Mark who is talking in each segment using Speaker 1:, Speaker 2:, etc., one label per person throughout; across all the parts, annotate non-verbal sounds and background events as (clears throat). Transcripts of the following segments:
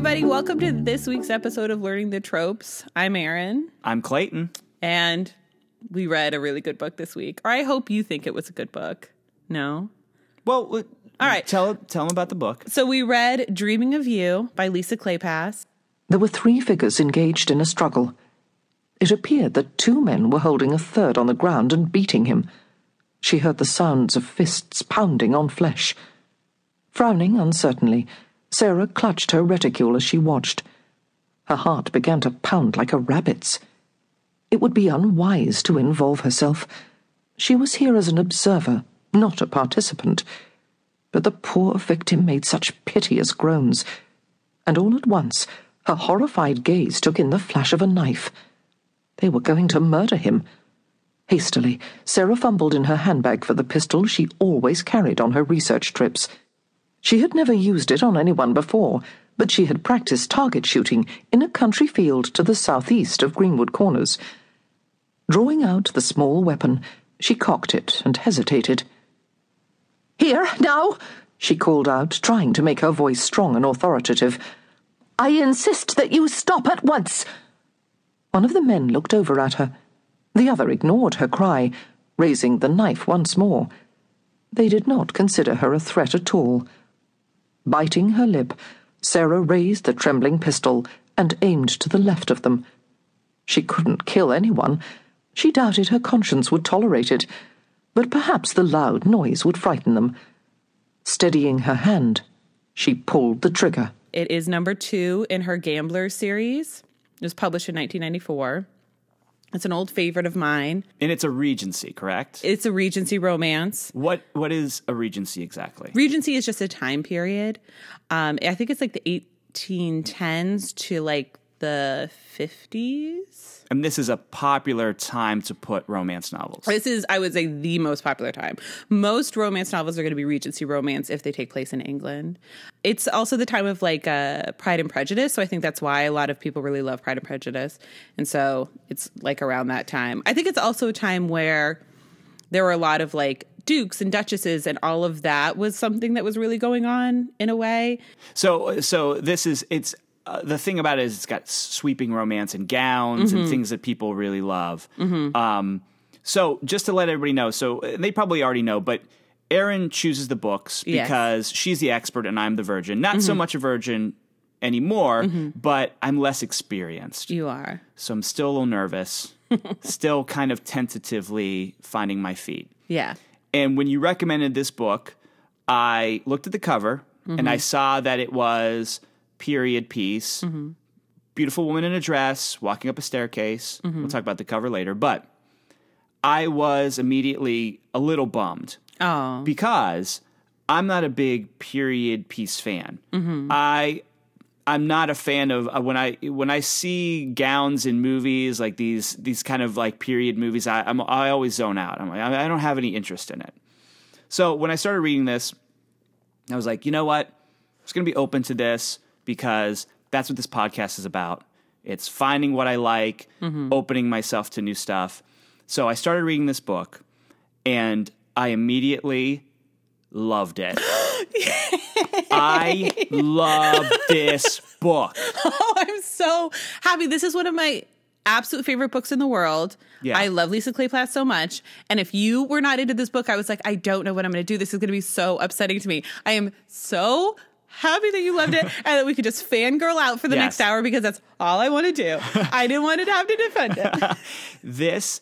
Speaker 1: everybody. Welcome to this week's episode of Learning the Tropes. I'm Erin,
Speaker 2: I'm Clayton.
Speaker 1: and we read a really good book this week. Or I hope you think it was a good book. No?
Speaker 2: Well, uh, all
Speaker 1: right.
Speaker 2: Tell tell them about the book.
Speaker 1: So we read Dreaming of You by Lisa Kleypas.
Speaker 3: There were three figures engaged in a struggle. It appeared that two men were holding a third on the ground and beating him. She heard the sounds of fists pounding on flesh. Frowning uncertainly, Sarah clutched her reticule as she watched. Her heart began to pound like a rabbit's. It would be unwise to involve herself. She was here as an observer, not a participant. But the poor victim made such piteous groans, and all at once her horrified gaze took in the flash of a knife. They were going to murder him. Hastily, Sarah fumbled in her handbag for the pistol she always carried on her research trips. She had never used it on anyone before, but she had practiced target shooting in a country field to the southeast of Greenwood Corners. Drawing out the small weapon, she cocked it and hesitated. Here, now, she called out, trying to make her voice strong and authoritative. I insist that you stop at once. One of the men looked over at her. The other ignored her cry, raising the knife once more. They did not consider her a threat at all. Biting her lip, Sarah raised the trembling pistol and aimed to the left of them. She couldn't kill anyone. She doubted her conscience would tolerate it, but perhaps the loud noise would frighten them. Steadying her hand, she pulled the trigger.
Speaker 1: It is number two in her Gambler series. It was published in 1994. It's an old favorite of mine.
Speaker 2: And it's a Regency, correct?
Speaker 1: It's a Regency romance.
Speaker 2: what what is a Regency exactly?
Speaker 1: Regency is just a time period. Um, I think it's like the 1810s to like the 50s.
Speaker 2: And this is a popular time to put romance novels.
Speaker 1: This is, I would say, the most popular time. Most romance novels are going to be Regency romance if they take place in England. It's also the time of like uh, Pride and Prejudice, so I think that's why a lot of people really love Pride and Prejudice, and so it's like around that time. I think it's also a time where there were a lot of like dukes and duchesses, and all of that was something that was really going on in a way.
Speaker 2: So so this is it's uh, the thing about it is it's got sweeping romance and gowns
Speaker 1: Mm-hmm.
Speaker 2: and things that people really love. Um, so just to let everybody know, so uh, they probably already know, but Erin chooses the books
Speaker 1: Yes. Mm-hmm.
Speaker 2: because she's the expert and I'm the virgin. Not so much a virgin anymore, but I'm less experienced.
Speaker 1: You are.
Speaker 2: So I'm still a little nervous, (laughs) still kind of tentatively finding my feet.
Speaker 1: Yeah.
Speaker 2: And when you recommended this book, I looked at the cover and I saw that it was period piece. Mm-hmm. Beautiful woman in a dress walking up a staircase. Mm-hmm. We'll talk about the cover later, but I was immediately a little bummed
Speaker 1: Oh.
Speaker 2: because I'm not a big period piece fan. Mm-hmm. I I'm not a fan of uh, when I when I see gowns in movies like these these kind of like period movies. I I'm, I always zone out. I'm like I I don't have any interest in it. So when I started reading this, I was like, you know what? I'm just gonna be open to this because that's what this podcast is about. It's finding what I like, mm-hmm. opening myself to new stuff. So I started reading this book, and I immediately loved it. (laughs) I love this book. (laughs)
Speaker 1: Oh, I'm so happy. This is one of my absolute favorite books in the world.
Speaker 2: Yeah.
Speaker 1: I love Lisa Kleypas so much. And if you were not into this book, I was like, I don't know what I'm going to do. This is going to be so upsetting to me. I am so happy that you loved it (laughs) and that we could just fangirl out for the
Speaker 2: Yes.
Speaker 1: next hour because that's all I want to do. I didn't want to have to defend it. (laughs)
Speaker 2: This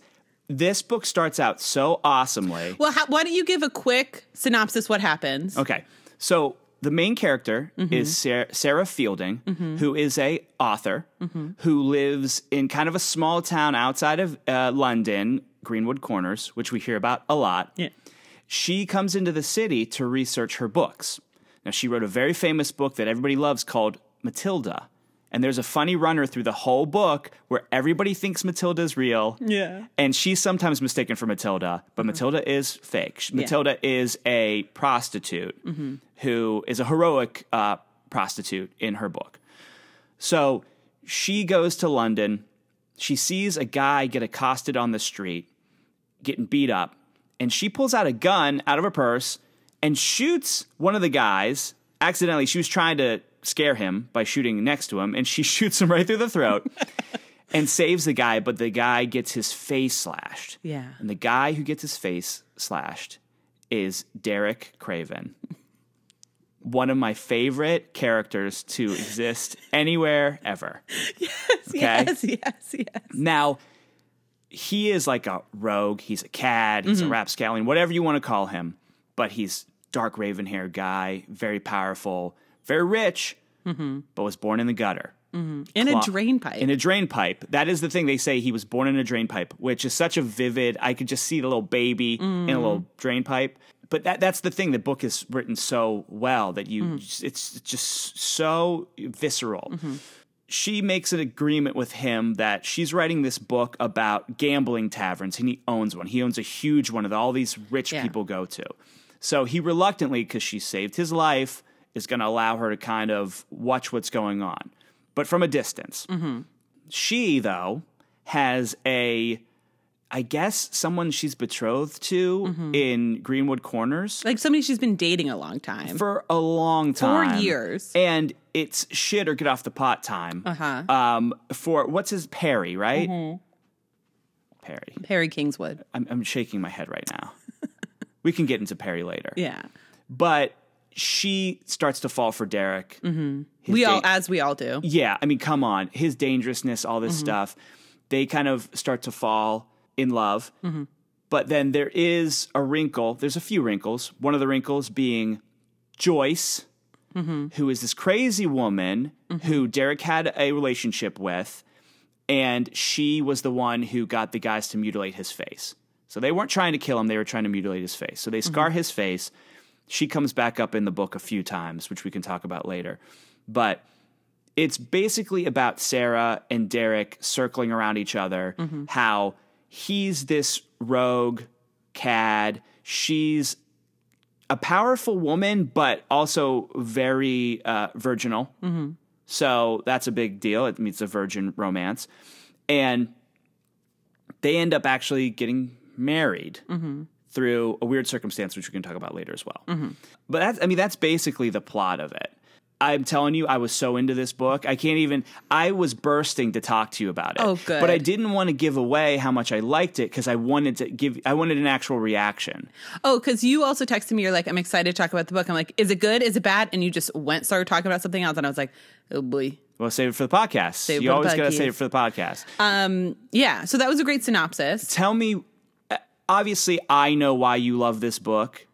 Speaker 2: this book starts out so awesomely.
Speaker 1: well, how, why don't you give a quick synopsis what happens?
Speaker 2: Okay. So the main character mm-hmm. is Sarah, Sarah Fielding, mm-hmm. who is a author mm-hmm. who lives in kind of a small town outside of uh, London, Greenwood Corners, which we hear about a lot.
Speaker 1: Yeah.
Speaker 2: She comes into the city to research her books. Now, she wrote a very famous book that everybody loves called Matilda. And there's a funny runner through the whole book where everybody thinks Matilda is real.
Speaker 1: Yeah.
Speaker 2: And she's sometimes mistaken for Matilda, but Matilda is fake. Sh- Matilda is a prostitute who is a heroic uh, prostitute in her book. So she goes to London. She sees a guy get accosted on the street, getting beat up, and she pulls out a gun out of her purse and shoots one of the guys. Accidentally, she was trying to scare him by shooting next to him, and she (laughs) shoots him right through the throat (laughs) and saves the guy, but the guy gets his face slashed.
Speaker 1: Yeah.
Speaker 2: And the guy who gets his face slashed is Derek Craven. One of my favorite characters to exist (laughs) anywhere ever.
Speaker 1: Yes, yes, yes. Yes.
Speaker 2: Now, he is like a rogue. He's a cad. He's
Speaker 1: Mm-hmm.
Speaker 2: a rapscallion, whatever you want to call him. But he's dark raven haired guy, very powerful, very rich, but was born in the gutter.
Speaker 1: In a drain pipe.
Speaker 2: In a drain pipe. That is the thing they say he was born in a drain pipe, which is such a vivid. I could just see the little baby in a little drain pipe. But that that's the thing. The book is written so well that you mm. it's just so visceral. She makes an agreement with him that she's writing this book about gambling taverns, and he owns one. He owns a huge one that all these rich
Speaker 1: Yeah.
Speaker 2: people go to. So he reluctantly, because she saved his life, is going to allow her to kind of watch what's going on, but from a distance. She, though, has a, I guess, someone she's betrothed to in Greenwood Corners
Speaker 1: like somebody she's been dating a long time.
Speaker 2: for a long time.
Speaker 1: Four years.
Speaker 2: And it's shit or get off the pot time.
Speaker 1: Uh-huh.
Speaker 2: Um, for what's his Perry, right? Perry.
Speaker 1: Harry Kingswood.
Speaker 2: I'm, I'm shaking my head right now. We can get into Perry later.
Speaker 1: Yeah.
Speaker 2: But she starts to fall for Derek. Mm-hmm.
Speaker 1: We all as we all do.
Speaker 2: Yeah, I mean, come on. His dangerousness, all this mm-hmm. stuff. They kind of start to fall in love. Mm-hmm. But then there is a wrinkle. There's a few wrinkles. One of the wrinkles being Joyce, mm-hmm. who is this crazy woman who Derek had a relationship with. And she was the one who got the guys to mutilate his face. So they weren't trying to kill him, they were trying to mutilate his face. So they mm-hmm. scar his face. She comes back up in the book a few times, which we can talk about later. But it's basically about Sarah and Derek circling around each other, mm-hmm. how he's this rogue cad. She's a powerful woman, but also very uh, virginal. Mm-hmm. So that's a big deal. It means a virgin romance. And they end up actually getting married through a weird circumstance, which we can talk about later as well. But that's, I mean, that's basically the plot of it. I'm telling you, I was so into this book. I can't even, I was bursting to talk to you about it.
Speaker 1: Oh, good.
Speaker 2: But I didn't want to give away how much I liked it because I wanted to give, I wanted an actual reaction.
Speaker 1: Oh, because you also texted me. You're like, I'm excited to talk about the book. I'm like, is it good? Is it bad? And you just went started talking about something else, and I was like, oh boy.
Speaker 2: Well, save it for the podcast.
Speaker 1: it
Speaker 2: you always got to save it for the podcast.
Speaker 1: Um, Yeah. So that was a great synopsis.
Speaker 2: Tell me, obviously, I know why you love this book,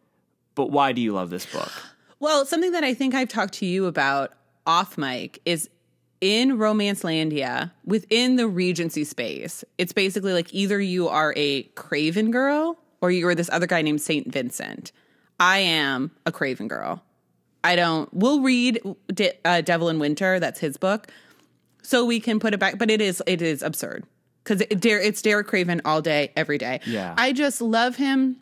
Speaker 2: but why do you love this book?
Speaker 1: Well, something that I think I've talked to you about off mic is in Romance Landia, within the Regency space, it's basically like either you are a Craven girl or you are this other guy named Saint Vincent. I am a Craven girl. I don't. We'll read De- uh, Devil in Winter. That's his book, so we can put it back. But it is it is absurd because it, it's Derek Craven all day, every day.
Speaker 2: Yeah.
Speaker 1: I just love him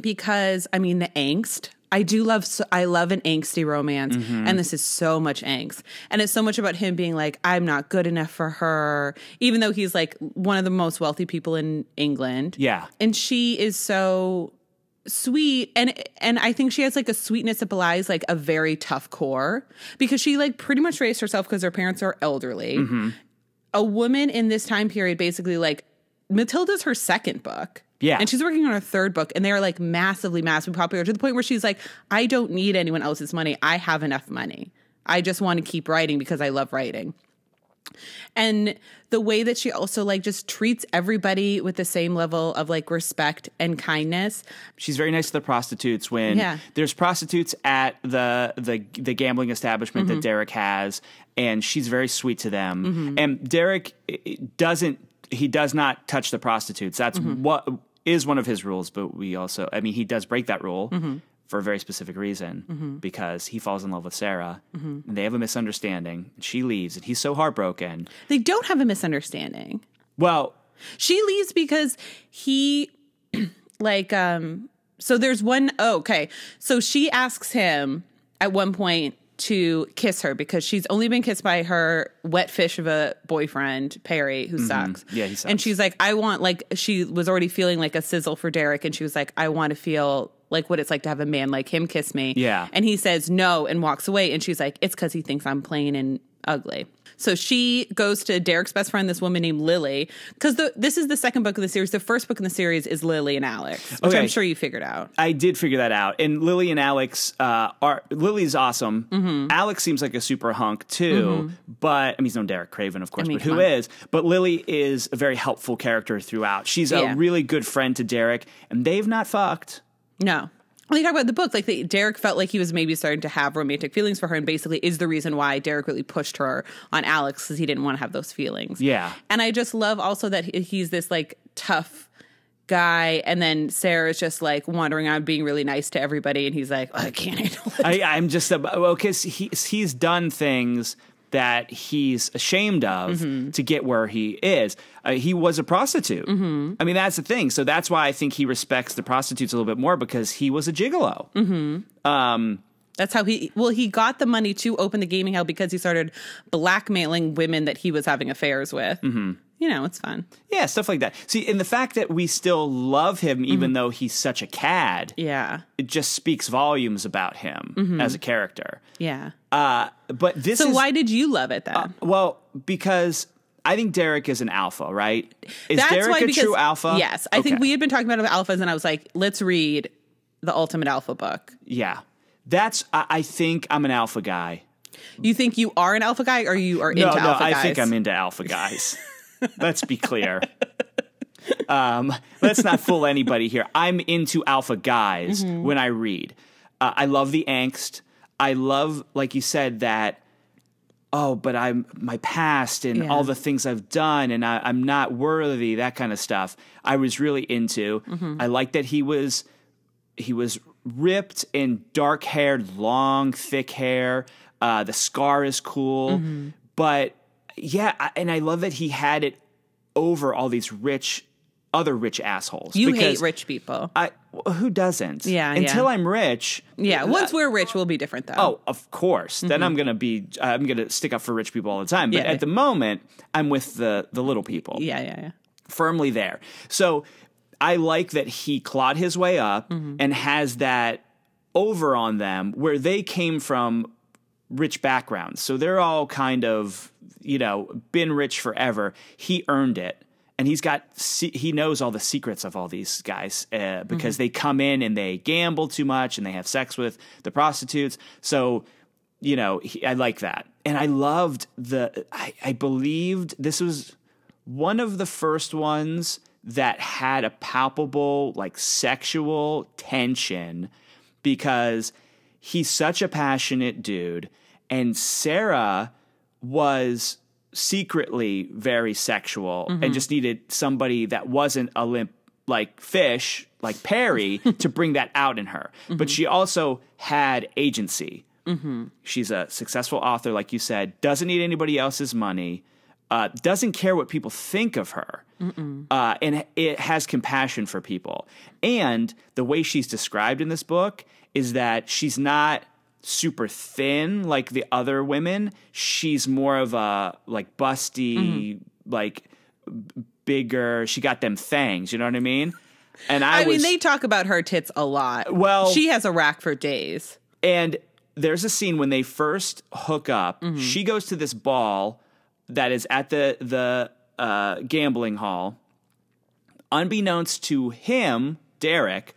Speaker 1: because I mean the angst. I do love I love an angsty romance mm-hmm. and this is so much angst. And it's so much about him being like I'm not good enough for her even though he's like one of the most wealthy people in England.
Speaker 2: Yeah.
Speaker 1: And she is so sweet and and I think she has like a sweetness that belies like a very tough core because she like pretty much raised herself because her parents are elderly. Mm-hmm. A woman in this time period basically like Matilda's her second book.
Speaker 2: Yeah.
Speaker 1: And she's working on her third book and they are like massively, massively popular to the point where she's like, I don't need anyone else's money. I have enough money. I just want to keep writing because I love writing. And the way that she also like just treats everybody with the same level of like respect and kindness.
Speaker 2: She's very nice to the prostitutes when
Speaker 1: Yeah.
Speaker 2: there's prostitutes at the the the gambling establishment
Speaker 1: Mm-hmm.
Speaker 2: that Derek has, and she's very sweet to them. And Derek doesn't he does not touch the prostitutes. That's
Speaker 1: Mm-hmm.
Speaker 2: what is one of his rules. But we also, I mean, he does break that rule.
Speaker 1: Mm-hmm.
Speaker 2: For a very specific reason, because he falls in love with Sarah,
Speaker 1: Mm-hmm.
Speaker 2: and they have a misunderstanding. She leaves, and he's so heartbroken.
Speaker 1: They don't have a misunderstanding.
Speaker 2: Well,
Speaker 1: She leaves because he (clears throat) like um so there's one oh, okay. So she asks him at one point to kiss her because she's only been kissed by her wet fish of a boyfriend, Perry, who mm-hmm. sucks.
Speaker 2: Yeah, he sucks.
Speaker 1: And she's like, I want like she was already feeling like a sizzle for Derek and she was like, I want to feel like what it's like to have a man like him kiss me.
Speaker 2: Yeah.
Speaker 1: And he says no and walks away. And she's like, it's because he thinks I'm plain and ugly. So she goes to Derek's best friend, this woman named Lily, because this is the second book of the series. The first book in the series is Lily and Alex, which
Speaker 2: Okay.
Speaker 1: I'm sure you figured out.
Speaker 2: I did figure that out. And Lily and Alex uh, are Lily's awesome.
Speaker 1: Mm-hmm.
Speaker 2: Alex seems like a super hunk too, but I mean, he's known Derek Craven, of course,
Speaker 1: mean,
Speaker 2: but who
Speaker 1: on.
Speaker 2: is? But Lily is a very helpful character throughout. She's a
Speaker 1: Yeah.
Speaker 2: really good friend to Derek, and they've not fucked.
Speaker 1: No. When you talk about the book, like Derek felt like he was maybe starting to have romantic feelings for her, and basically is the reason why Derek really pushed her on Alex because he didn't want to have those feelings.
Speaker 2: Yeah.
Speaker 1: and I just love also that he's this like tough guy, and then Sarah's just like wandering around being really nice to everybody, and he's like, oh, I can't handle it.
Speaker 2: I, I'm just uh, well, because he's he's done things that he's ashamed of
Speaker 1: Mm-hmm.
Speaker 2: to get where he is. Uh, he was a prostitute.
Speaker 1: Mm-hmm.
Speaker 2: I mean, that's the thing. So that's why I think he respects the prostitutes a little bit more because he was a gigolo.
Speaker 1: Mm-hmm. That's how he well he got the money to open the gaming hell because he started blackmailing women that he was having affairs with. Mm-hmm. You know, it's fun.
Speaker 2: Yeah, stuff like that. See, and the fact that we still love him,
Speaker 1: Mm-hmm.
Speaker 2: even though he's such a cad,
Speaker 1: Yeah,
Speaker 2: it just speaks volumes about him as a character.
Speaker 1: yeah.
Speaker 2: Uh, but this
Speaker 1: Mm-hmm. So
Speaker 2: is
Speaker 1: why did you love it then?
Speaker 2: well because I think Derek is an alpha, right? Is
Speaker 1: That's
Speaker 2: Derek
Speaker 1: why
Speaker 2: a
Speaker 1: because
Speaker 2: true alpha?
Speaker 1: Yes, I think we had been talking about alphas, and I was like, let's read the Ultimate Alpha book.
Speaker 2: Yeah, that's. I, I think I'm an alpha guy.
Speaker 1: You think you are an alpha guy, or you are into
Speaker 2: no, no,
Speaker 1: alpha
Speaker 2: I think I'm into alpha guys. (laughs) let's be clear. Um, let's not fool anybody here. I'm into alpha guys
Speaker 1: Mm-hmm.
Speaker 2: when I read. Uh, I love the angst. I love, like you said, that. Oh, but I'm my past and
Speaker 1: Yeah.
Speaker 2: all the things I've done, and I, I'm not worthy. That kind of stuff. I was really into.
Speaker 1: Mm-hmm.
Speaker 2: I like that he was he was ripped and dark haired, long, thick hair. Uh, the scar is cool,
Speaker 1: Mm-hmm.
Speaker 2: but yeah, I, and I love that he had it over all these rich, other rich assholes.
Speaker 1: you hate rich people.
Speaker 2: I who doesn't?
Speaker 1: Yeah,
Speaker 2: Until
Speaker 1: yeah.
Speaker 2: I'm rich.
Speaker 1: yeah, once we're rich, we'll be different though.
Speaker 2: Oh, of course. Then I'm gonna be. I'm gonna stick up for rich people all the time. But
Speaker 1: Mm-hmm. Yeah.
Speaker 2: at the moment, I'm with the the little people
Speaker 1: yeah, yeah, yeah.
Speaker 2: firmly there. So I like that he clawed his way up
Speaker 1: Mm-hmm.
Speaker 2: and has that over on them where they came from rich backgrounds. So they're all kind of, you know, been rich forever. He earned it. And he's got, he knows all the secrets of all these guys uh, because they come in and they gamble too much and they have sex with the prostitutes. So, you know, he, I like that. And I loved the, I, I believed this was one of the first ones that had a palpable like sexual tension because he's such a passionate dude. And Sarah was secretly very sexual and mm-hmm. just needed somebody that wasn't a limp like fish like Perry (laughs) to bring that out in her. But mm-hmm. she also had agency. Mm-hmm. She's a successful author like you said doesn't need anybody else's money uh, doesn't care what people think of her, uh, and it has compassion for people. And the way she's described in this book is that she's not super thin like the other women. She's more of a like busty, like b- bigger. She got them fangs. You know what I mean? And I,
Speaker 1: I, mean,
Speaker 2: was,
Speaker 1: they talk about her tits a lot.
Speaker 2: Well-
Speaker 1: she has a rack for days.
Speaker 2: And there's a scene when they first hook up.
Speaker 1: Mm-hmm.
Speaker 2: She goes to this ball that is at the the uh, gambling hall. Unbeknownst to him, Derek,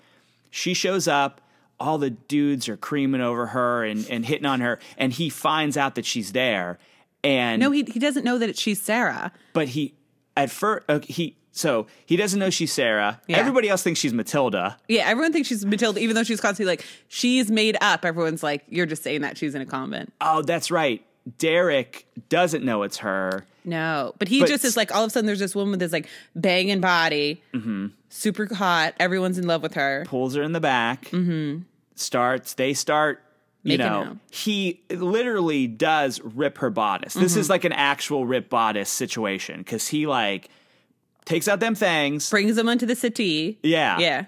Speaker 2: she shows up. All the dudes are creaming over her and, and hitting on her, and he finds out that she's there. And
Speaker 1: No, he he doesn't know that it's, she's Sarah.
Speaker 2: but he at first uh, he so he doesn't know she's Sarah.
Speaker 1: Yeah.
Speaker 2: Everybody else thinks she's Matilda.
Speaker 1: Yeah, everyone thinks she's Matilda, even though she's constantly like she's made up. Everyone's like, you're just saying that she's in a convent.
Speaker 2: Oh, that's right. Derek doesn't know it's her.
Speaker 1: No, but he
Speaker 2: But
Speaker 1: just is like all of a sudden there's this woman with this like banging body, super hot. Everyone's in love with her.
Speaker 2: pulls her in the back, mm-hmm. starts, they start, you
Speaker 1: Making
Speaker 2: know,
Speaker 1: out.
Speaker 2: he literally does rip her bodice. This is mm-hmm. like an actual rip bodice situation because he like takes out them things.
Speaker 1: Brings them onto the city.
Speaker 2: Yeah.
Speaker 1: Yeah,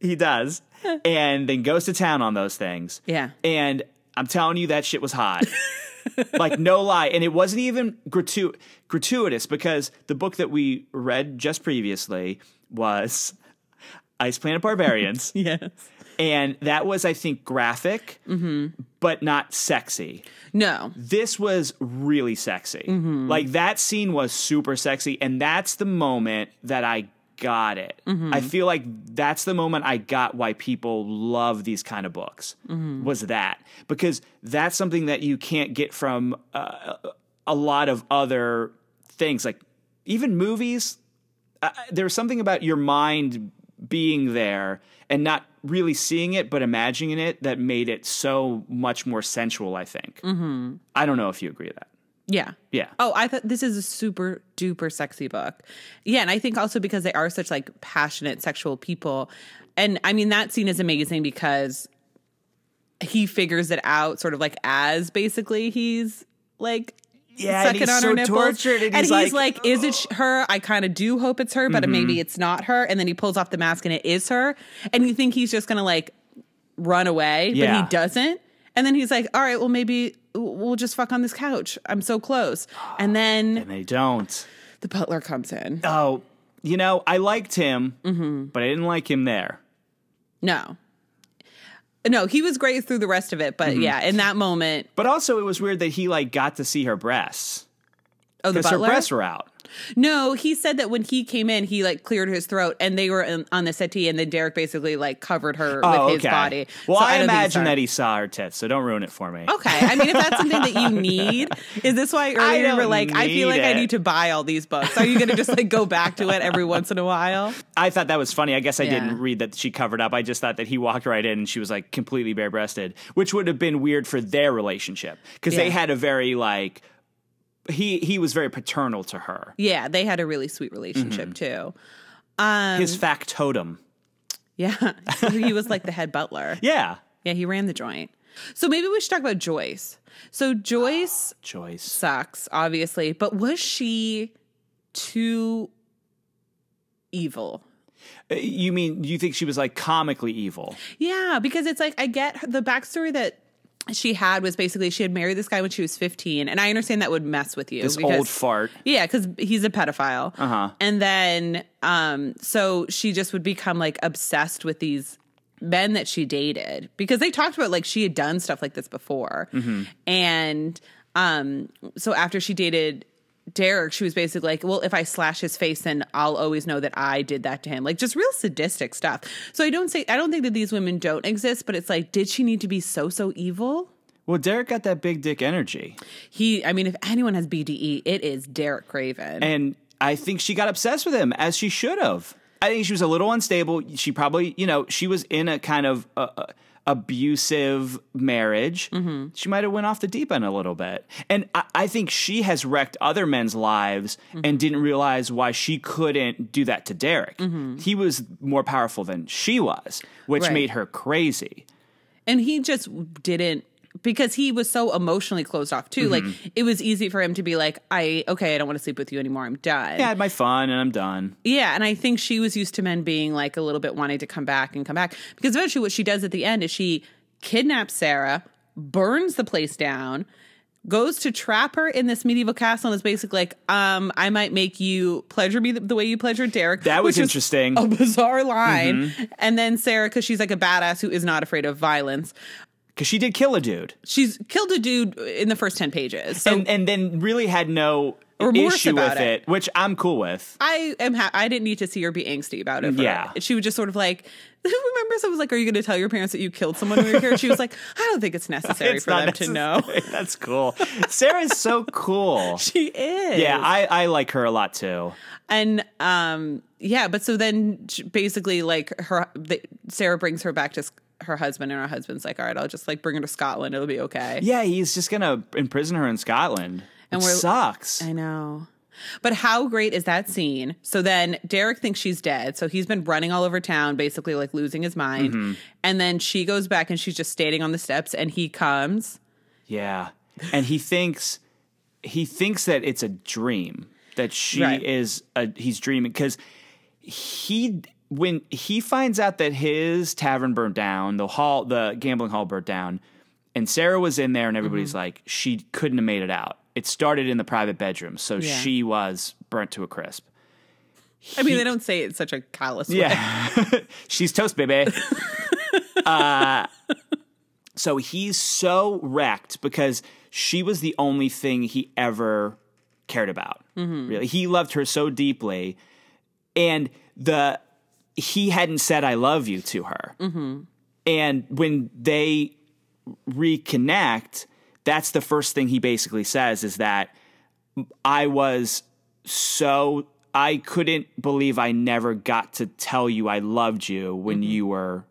Speaker 2: He does. (laughs) and then goes to town on those things.
Speaker 1: yeah.
Speaker 2: And I'm telling you, that shit was hot. (laughs) like, no lie. And it wasn't even gratu- gratuitous because the book that we read just previously was Ice Planet Barbarians. (laughs)
Speaker 1: Yes.
Speaker 2: and that was, I think, graphic, but not sexy.
Speaker 1: No.
Speaker 2: This was really sexy.
Speaker 1: Mm-hmm.
Speaker 2: Like that scene was super sexy, and that's the moment that I got it.
Speaker 1: Mm-hmm.
Speaker 2: I feel like that's the moment I got why people love these kind of books.
Speaker 1: Mm-hmm.
Speaker 2: Was that because that's something that you can't get from uh, a lot of other things, like even movies. Uh, there's something about your mind being there and not really seeing it, but imagining it that made it so much more sensual. I think. Mm-hmm. I don't know if you agree with that.
Speaker 1: Yeah.
Speaker 2: Yeah.
Speaker 1: Oh, I thought this is a super duper sexy book. Yeah, and I think also because they are such like passionate sexual people. And I mean that scene is amazing because he figures it out sort of like as basically he's like
Speaker 2: Yeah,
Speaker 1: sucking
Speaker 2: he's
Speaker 1: on
Speaker 2: so
Speaker 1: her nipples.
Speaker 2: tortured, and
Speaker 1: and
Speaker 2: he's
Speaker 1: he's,
Speaker 2: like,
Speaker 1: like, is it sh- her? I kind of do hope it's her, but mm-hmm. maybe it's not her. And then he pulls off the mask and it is her. And you think he's just gonna like run away, but he doesn't. And then he's like, all right, well maybe we'll just fuck on this couch. I'm so close. And then
Speaker 2: And they don't.
Speaker 1: the butler comes in.
Speaker 2: Oh, you know, I liked him,
Speaker 1: Mm-hmm.
Speaker 2: but I didn't like him there.
Speaker 1: No. No, he was great through the rest of it, but
Speaker 2: Mm-hmm.
Speaker 1: yeah, in that moment,
Speaker 2: But also, it was weird that he like got to see her breasts
Speaker 1: oh, the
Speaker 2: because her
Speaker 1: butler.
Speaker 2: breasts were out.
Speaker 1: No, he said that when he came in, he like cleared his throat, and they were in, on the settee, and then Derek basically like covered her
Speaker 2: Oh,
Speaker 1: with his body.
Speaker 2: Well,
Speaker 1: So
Speaker 2: I,
Speaker 1: don't
Speaker 2: imagine that he saw her tits, so don't ruin it for me.
Speaker 1: Okay, I mean, if that's something that you (laughs) need, is this why earlier you were like, I feel like I need to buy all these books? Are you going to just like go back to it every once in a while? (laughs)
Speaker 2: I thought that was funny. I guess I
Speaker 1: Yeah.
Speaker 2: didn't read that she covered up. I just thought that he walked right in and she was like completely bare breasted, which would have been weird for their relationship because they had a very like he he was very paternal to her.
Speaker 1: Yeah, they had a really sweet relationship
Speaker 2: Mm-hmm.
Speaker 1: too. Um,
Speaker 2: His factotum.
Speaker 1: Yeah, (laughs) he was like the head butler. (laughs)
Speaker 2: Yeah.
Speaker 1: Yeah, he ran the joint. So maybe we should talk about Joyce. So Joyce
Speaker 2: Joyce.
Speaker 1: sucks, obviously, but was she too evil?
Speaker 2: Uh, You mean you think she was like comically evil?
Speaker 1: Yeah, because it's like I get the backstory that she had was basically she had married this guy when she was 15 and i understand that would mess with you
Speaker 2: This
Speaker 1: because-
Speaker 2: old fart.
Speaker 1: yeah because he's a pedophile
Speaker 2: Uh-huh.
Speaker 1: and then um so she just would become like obsessed with these men that she dated because they talked about like she had done stuff like this before
Speaker 2: Mm-hmm.
Speaker 1: and um so after she dated Derek, she was basically like, well, if I slash his face, then I'll always know that I did that to him. Like just real sadistic stuff. So I don't say I don't think that these women don't exist, but it's like, did she need to be so so evil?
Speaker 2: Well, Derek got that big dick energy.
Speaker 1: He, I mean, if anyone has BDE, it is Derek Craven.
Speaker 2: And I think she got obsessed with him as she should have. I think she was a little unstable. She probably, you know, she was in a kind of uh, uh, abusive marriage.
Speaker 1: Mm-hmm.
Speaker 2: She might have went off the deep end a little bit. And I, I think she has wrecked other men's lives
Speaker 1: Mm-hmm.
Speaker 2: and didn't realize why she couldn't do that to Derek. He was more powerful than she was, which
Speaker 1: Mm-hmm. Right.
Speaker 2: made her crazy.
Speaker 1: and he just didn't because he was so emotionally closed off too. Like it was easy for him to be like, I okay, I don't want to sleep with you anymore. I'm done.
Speaker 2: Yeah, I had my fun and I'm done.
Speaker 1: Yeah, and I think she was used to men being like a little bit wanting to come back and come back because eventually what she does at the end is she kidnaps Sarah, burns the place down, goes to trap her in this medieval castle, and is basically like, um, I might make you pleasure me the, the way you pleasure Derek.
Speaker 2: That was interesting.
Speaker 1: A bizarre line. And then Sarah, because she's like a badass who is not afraid of violence,
Speaker 2: Because she did kill a dude.
Speaker 1: she's killed a dude in the first ten pages. So
Speaker 2: and and then really had no
Speaker 1: Remorse
Speaker 2: issue
Speaker 1: about
Speaker 2: with
Speaker 1: it.
Speaker 2: it. which I'm cool with.
Speaker 1: I am. Ha- I didn't need to see her be angsty about it.
Speaker 2: Yeah.
Speaker 1: it. she was just sort of like. (laughs) Remember, someone was like, "Are you going to tell your parents that you killed someone when you were here?" She was like, (laughs) "I don't think it's (laughs) necessary
Speaker 2: It's
Speaker 1: for them to know."
Speaker 2: That's cool. Sarah's so cool.
Speaker 1: She is.
Speaker 2: Yeah, I, I like her a lot too.
Speaker 1: and um, yeah, but so then basically, like her, the, Sarah brings her back to her husband, and her husband's like, "All right, I'll just like bring her to Scotland. It'll be okay."
Speaker 2: Yeah, he's just gonna imprison her in Scotland.
Speaker 1: And we're-
Speaker 2: sucks.
Speaker 1: I know. But how great is that scene? So then Derek thinks she's dead. So he's been running all over town, basically like losing his mind.
Speaker 2: Mm-hmm.
Speaker 1: And then she goes back and she's just standing on the steps and he comes.
Speaker 2: yeah, and he thinks he thinks that it's a dream that she
Speaker 1: Right.
Speaker 2: is a he's dreaming because he when he finds out that his tavern burnt down, the hall, the gambling hall burnt down, and Sarah was in there, and everybody's
Speaker 1: Mm-hmm.
Speaker 2: like, she couldn't have made it out. It started in the private bedroom, so
Speaker 1: Yeah.
Speaker 2: she was burnt to a crisp.
Speaker 1: I mean, they don't say it in such a callous way.
Speaker 2: Yeah, (laughs) she's toast, baby. (laughs) So he's so wrecked because she was the only thing he ever cared about. Really, he loved her so deeply, and the he hadn't said "I love you" to her. Mm-hmm. And when they reconnect, that's the first thing he basically says is that I was so I couldn't believe I never got to tell you I loved you when mm-hmm. you were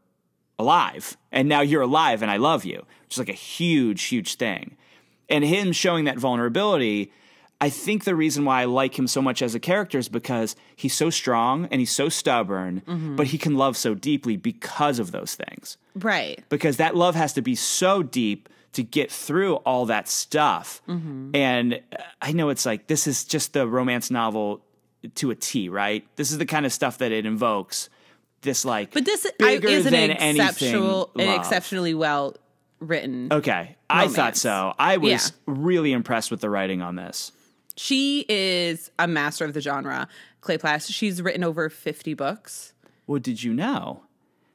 Speaker 2: alive. And now you're alive and I love you, which is like a huge, huge thing. And him showing that vulnerability, I think the reason why I like him so much as a character is because he's so strong and he's so stubborn, mm-hmm. but he can love so deeply because of those things.
Speaker 1: Right.
Speaker 2: Because that love has to be so deep to get through all that stuff. Mm-hmm. And uh, I know it's like, this is just the romance novel to a T, right? This is the kind of stuff that it invokes. This like,
Speaker 1: But this
Speaker 2: bigger
Speaker 1: is an
Speaker 2: than anything
Speaker 1: an exceptionally well written.
Speaker 2: Okay, I thought so. I was
Speaker 1: Yeah.
Speaker 2: really impressed with the writing on this.
Speaker 1: She is a master of the genre. Kleypas. She's written over fifty books.
Speaker 2: Well, did you know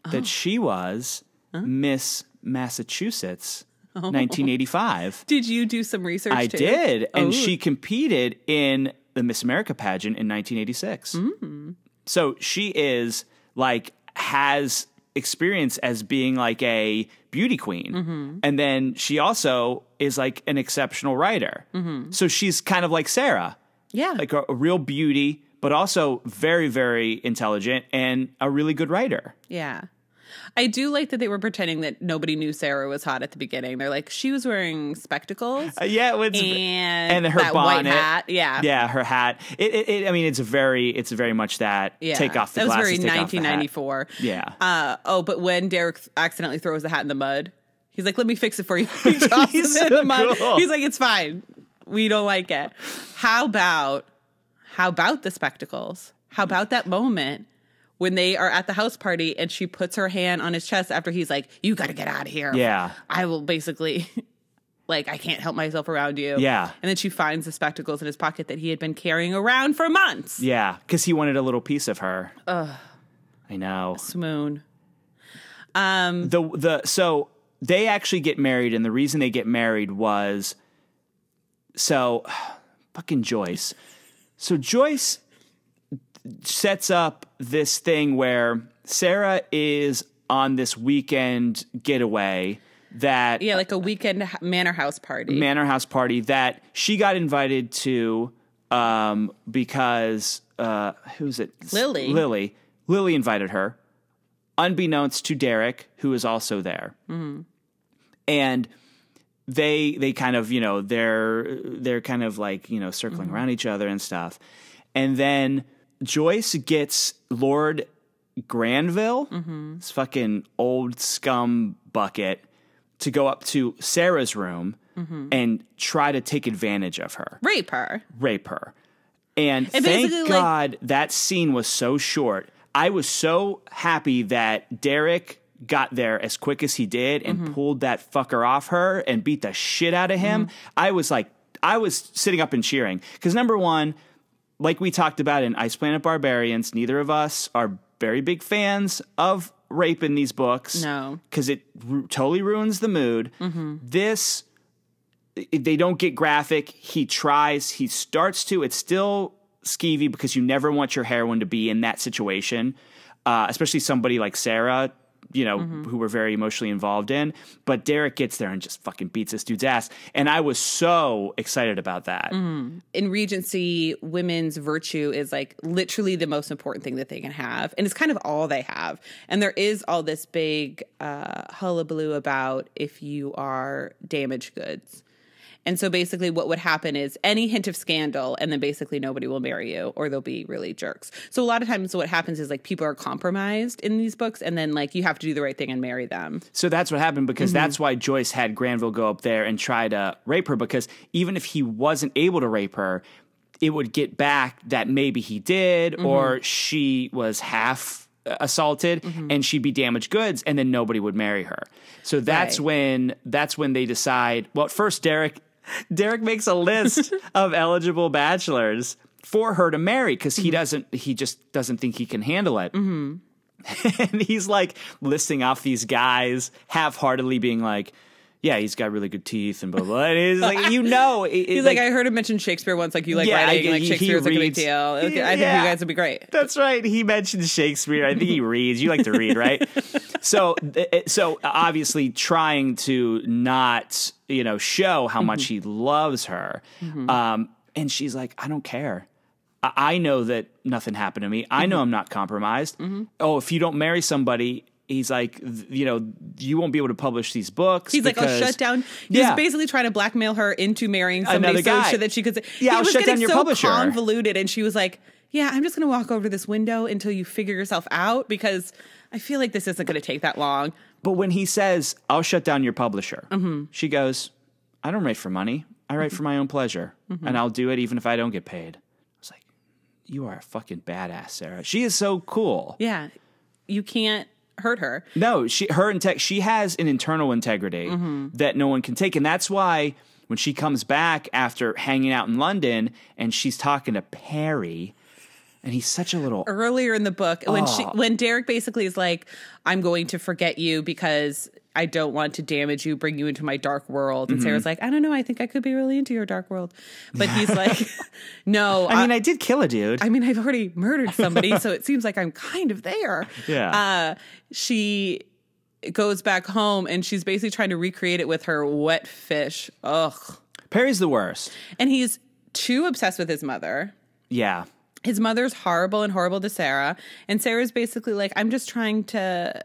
Speaker 1: Oh.
Speaker 2: that she was Miss Massachusetts,
Speaker 1: Oh.
Speaker 2: 1985? (laughs)
Speaker 1: Did you do some research?
Speaker 2: I
Speaker 1: too?
Speaker 2: did, and
Speaker 1: Oh.
Speaker 2: she competed in the Miss America pageant in 1986.
Speaker 1: Mm.
Speaker 2: So she is like has experience as being like a beauty queen,
Speaker 1: Mm-hmm.
Speaker 2: and then she also is like an exceptional writer. So she's kind of like Sarah.
Speaker 1: Yeah.
Speaker 2: like a, a real beauty, but also very, very intelligent and a really good writer.
Speaker 1: Yeah. I do like that they were pretending that nobody knew Sarah was hot at the beginning. They're like, she was wearing spectacles
Speaker 2: Uh, yeah, it was,
Speaker 1: and,
Speaker 2: and her
Speaker 1: that white
Speaker 2: bonnet.
Speaker 1: hat. Yeah.
Speaker 2: yeah, her hat. It, it, it, I mean, it's very, it's very much that.
Speaker 1: Yeah.
Speaker 2: Take off the
Speaker 1: That was
Speaker 2: glasses.
Speaker 1: very
Speaker 2: take off the hat.
Speaker 1: 1994.
Speaker 2: Yeah.
Speaker 1: Uh, oh, but when Derek accidentally throws the hat in the mud, he's like, let me fix it for you. (laughs) He
Speaker 2: He's
Speaker 1: it in
Speaker 2: so
Speaker 1: the mud.
Speaker 2: cool.
Speaker 1: He's like, it's fine. We don't like it. How about, how about the spectacles? How about that moment when they are at the house party and she puts her hand on his chest after he's like, you got to get out of here.
Speaker 2: Yeah.
Speaker 1: I will basically, (laughs) like, I can't help myself around you.
Speaker 2: Yeah.
Speaker 1: And then she finds the spectacles in his pocket that he had been carrying around for months.
Speaker 2: Yeah, because he wanted a little piece of her. Ugh. I know.
Speaker 1: Swoon.
Speaker 2: Um, the the so they actually get married, and the reason they get married was so (sighs) fucking Joyce. So Joyce sets up this thing where Sarah is on this weekend getaway that
Speaker 1: Yeah, like a weekend manor house party.
Speaker 2: manor house party that she got invited to um, because uh, who's it?
Speaker 1: Lily.
Speaker 2: Lily. Lily invited her, unbeknownst to Derek, who is also there. And they they kind of you know they're they're kind of like you know circling around each other and stuff, and then Joyce gets Lord Granville, mm-hmm. this fucking old scum bucket, to go up to Sarah's room mm-hmm. and try to take advantage of her,
Speaker 1: Rape her.
Speaker 2: rape her. And,
Speaker 1: And
Speaker 2: thank
Speaker 1: basically, like-
Speaker 2: God that scene was so short. I was so happy that Derek got there as quick as he did and
Speaker 1: Mm-hmm.
Speaker 2: pulled that fucker off her and beat the shit out of him. Mm-hmm. I was like, I was sitting up and cheering. Because number one, like we talked about in Ice Planet Barbarians, neither of us are very big fans of rape in these books.
Speaker 1: No.
Speaker 2: Because it ru- totally ruins the mood. This, i- they don't get graphic. He tries, he starts to. It's still skeevy because you never want your heroine to be in that situation, uh, especially somebody like Sarah. You know, who we're very emotionally involved in. But Derek gets there and just fucking beats this dude's ass. And I was so excited about that.
Speaker 1: In Regency, women's virtue is like literally the most important thing that they can have. And it's kind of all they have. And there is all this big uh, hullabaloo about if you are damaged goods. And so basically, what would happen is any hint of scandal, and then basically nobody will marry you, or they'll be really jerks. So a lot of times, what happens is like people are compromised in these books, and then like you have to do the right thing and marry them.
Speaker 2: So that's what happened because
Speaker 1: Mm-hmm.
Speaker 2: that's why Joyce had Granville go up there and try to rape her because even if he wasn't able to rape her, it would get back that maybe he did
Speaker 1: Mm-hmm.
Speaker 2: or she was half assaulted
Speaker 1: Mm-hmm.
Speaker 2: and she'd be damaged goods and then nobody would marry her. So that's
Speaker 1: Right.
Speaker 2: when that's when they decide, well at first Derek Derek makes a list (laughs) of eligible bachelors for her to marry because
Speaker 1: Mm-hmm.
Speaker 2: he doesn't he just doesn't think he can handle it. (laughs) and he's like listing off these guys half-heartedly being like yeah he's got really good teeth and blah blah and it's like you know (laughs) it-
Speaker 1: He's like, I heard him mention Shakespeare once. Like you like
Speaker 2: Yeah,
Speaker 1: writing,
Speaker 2: I-
Speaker 1: like Shakespeare's like a big deal. Okay, I think you guys would be great.
Speaker 2: That's right. He mentioned Shakespeare. I think he reads. You like to read, right? (laughs) so, so obviously, trying to not, you know, show how much mm-hmm. he loves her, mm-hmm. um, and she's like, "I don't care. I, I know that nothing happened to me. I know mm-hmm. I'm not compromised. Oh, if you don't marry somebody." He's like, you know, you won't be able to publish these books.
Speaker 1: He's like, I'll
Speaker 2: because-
Speaker 1: shut down. He
Speaker 2: Yeah.
Speaker 1: was basically trying to blackmail her into marrying somebody
Speaker 2: Another
Speaker 1: so,
Speaker 2: guy.
Speaker 1: so that she could say,
Speaker 2: Yeah, I'll
Speaker 1: was
Speaker 2: shut down your
Speaker 1: so
Speaker 2: publisher.
Speaker 1: convoluted. And she was like, Yeah, I'm just going to walk over to this window until you figure yourself out because I feel like this isn't going to take that long.
Speaker 2: But when he says, I'll shut down your publisher,
Speaker 1: Mm-hmm.
Speaker 2: she goes, I don't write for money. I write for my own pleasure.
Speaker 1: Mm-hmm.
Speaker 2: And I'll do it even if I don't get paid. I was like, You are a fucking badass, Sarah. She is so cool.
Speaker 1: Yeah, you can't hurt her.
Speaker 2: No, she her inte- she has an internal integrity
Speaker 1: Mm-hmm.
Speaker 2: that no one can take. And that's why when she comes back after hanging out in London and she's talking to Perry, and he's such a little
Speaker 1: earlier in the book when she
Speaker 2: Oh.
Speaker 1: when Derek basically is like, "I'm going to forget you because I don't want to damage you, bring you into my dark world." And
Speaker 2: Mm-hmm.
Speaker 1: Sarah's like, "I don't know, I think I could be really into your dark world," but he's like, (laughs) "No,
Speaker 2: I mean, I did kill a dude.
Speaker 1: I mean, I've already murdered somebody, so it (laughs) seems like I'm kind of there."
Speaker 2: Yeah.
Speaker 1: Uh, she goes back home and she's basically trying to recreate it with her wet fish. Ugh.
Speaker 2: Perry's the worst.
Speaker 1: And he's too obsessed with his mother.
Speaker 2: Yeah.
Speaker 1: his mother's horrible and horrible to Sarah. And Sarah's basically like, I'm just trying to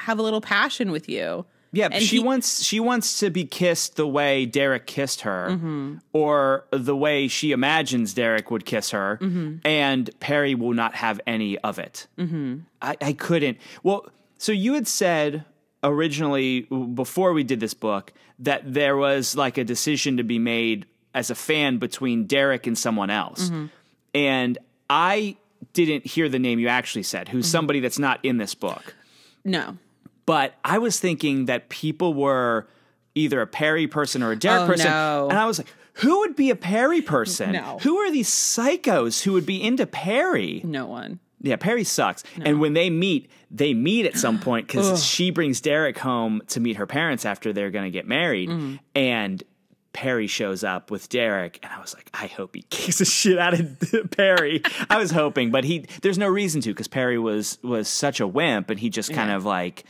Speaker 1: have a little passion with you.
Speaker 2: Yeah,
Speaker 1: And
Speaker 2: she
Speaker 1: he-
Speaker 2: wants she wants to be kissed the way Derek kissed her,
Speaker 1: Mm-hmm.
Speaker 2: or the way she imagines Derek would kiss her,
Speaker 1: Mm-hmm.
Speaker 2: and Perry will not have any of it. Mm-hmm. I, I couldn't. Well, so you had said originally before we did this book that there was like a decision to be made as a fan between Derek and someone else,
Speaker 1: Mm-hmm.
Speaker 2: and I didn't hear the name you actually said, who's
Speaker 1: Mm-hmm.
Speaker 2: somebody that's not in this book
Speaker 1: No.
Speaker 2: But I was thinking that people were either a Perry person or a Derek
Speaker 1: Oh,
Speaker 2: person.
Speaker 1: no.
Speaker 2: And I was like, who would be a Perry person?
Speaker 1: No.
Speaker 2: Who are these psychos who would be into Perry?
Speaker 1: No one.
Speaker 2: Yeah, Perry sucks. And when they meet, they meet at some (gasps) point because she brings Derek home to meet her parents after they're going to get married.
Speaker 1: Mm-hmm.
Speaker 2: And Perry shows up with Derek, and I was like, I hope he (laughs) kicks the shit out of (laughs) Perry. I was hoping, but he there's no reason to because Perry was was such a wimp, and he just kind
Speaker 1: Yeah.
Speaker 2: of like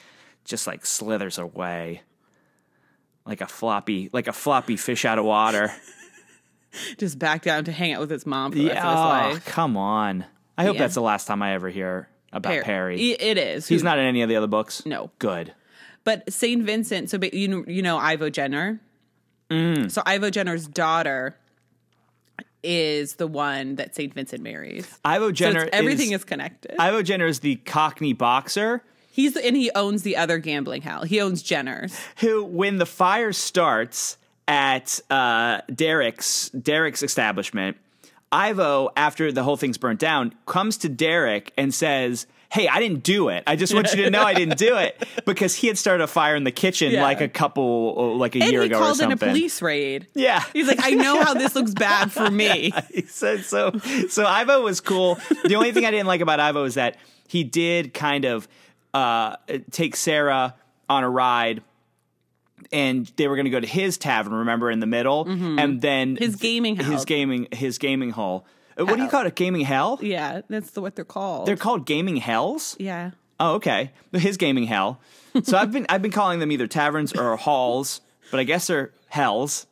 Speaker 2: just like slithers away like a floppy like a floppy fish out of water. (laughs)
Speaker 1: Just back down to hang out with his mom for the rest of his life.
Speaker 2: come on. I hope
Speaker 1: Yeah.
Speaker 2: that's the last time I ever hear about
Speaker 1: Perry.
Speaker 2: Perry.
Speaker 1: It is.
Speaker 2: He's
Speaker 1: Who-
Speaker 2: not in any of the other books.
Speaker 1: No.
Speaker 2: Good.
Speaker 1: But St. Vincent, so you know, you know Ivo Jenner?
Speaker 2: Mm.
Speaker 1: So Ivo Jenner's daughter is the one that St. Vincent marries.
Speaker 2: Ivo Jenner.
Speaker 1: it's- everything is, connected.
Speaker 2: Ivo Jenner is the Cockney boxer
Speaker 1: He's and he owns the other gambling hell. He owns Jenner's.
Speaker 2: who, when the fire starts at uh, Derek's Derek's establishment, Ivo, after the whole thing's burnt down, comes to Derek and says. Hey, I didn't do it. I just want you to know I didn't do it (laughs) because he had started a fire in the kitchen
Speaker 1: Yeah.
Speaker 2: like a couple, like a
Speaker 1: And
Speaker 2: year ago or
Speaker 1: called in
Speaker 2: something.
Speaker 1: a police raid.
Speaker 2: Yeah,
Speaker 1: He's like, I know how this looks bad for (laughs) me.
Speaker 2: he said so. So Ivo was cool. The only thing I didn't like about Ivo is that he did kind of uh, take Sarah on a ride, and they were going to go to his tavern. Remember, in the middle, and then
Speaker 1: Mm-hmm. His gaming
Speaker 2: his gaming, his gaming hall. Uh, What do you call it? Gaming hell?
Speaker 1: Yeah, that's what they're called.
Speaker 2: They're called gaming hells.
Speaker 1: yeah.
Speaker 2: Oh, okay. (laughs) His gaming hell. So I've been I've been calling them either taverns or halls, but I guess they're hells.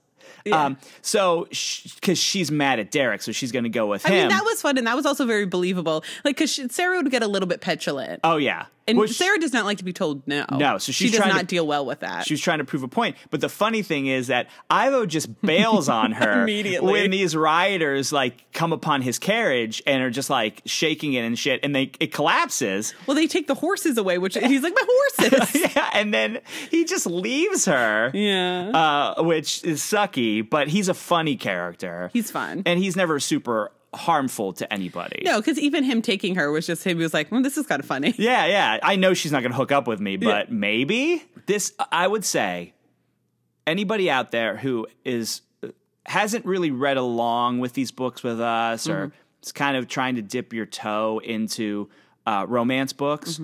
Speaker 2: Um, so because she's mad at Derek, so she's going to go with
Speaker 1: I
Speaker 2: him.
Speaker 1: mean, that was fun, and that was also very believable. Like, because Sarah would get a little bit petulant,
Speaker 2: oh yeah,
Speaker 1: and
Speaker 2: Which-
Speaker 1: Sarah does not like to be told no.
Speaker 2: No, so
Speaker 1: she does not
Speaker 2: to-
Speaker 1: deal well with that.
Speaker 2: she was trying to prove a point. But the funny thing is that Ivo just bails on her (laughs)
Speaker 1: Immediately.
Speaker 2: when these rioters like come upon his carriage and are just like shaking it and shit, and they it collapses.
Speaker 1: well, they take the horses away, which he's like, my horses. (laughs)
Speaker 2: yeah, and then he just leaves her.
Speaker 1: yeah,
Speaker 2: uh, which is sucky, but he's a funny character.
Speaker 1: he's fun.
Speaker 2: and he's never super harmful to anybody.
Speaker 1: no, because even him taking her was just him. He was like, well, this is kind of funny. (laughs)
Speaker 2: Yeah, yeah. I know she's not going to hook up with me, but maybe this. I would say anybody out there who is hasn't really read along with these books with us, or is kind of trying to dip your toe into uh, romance books,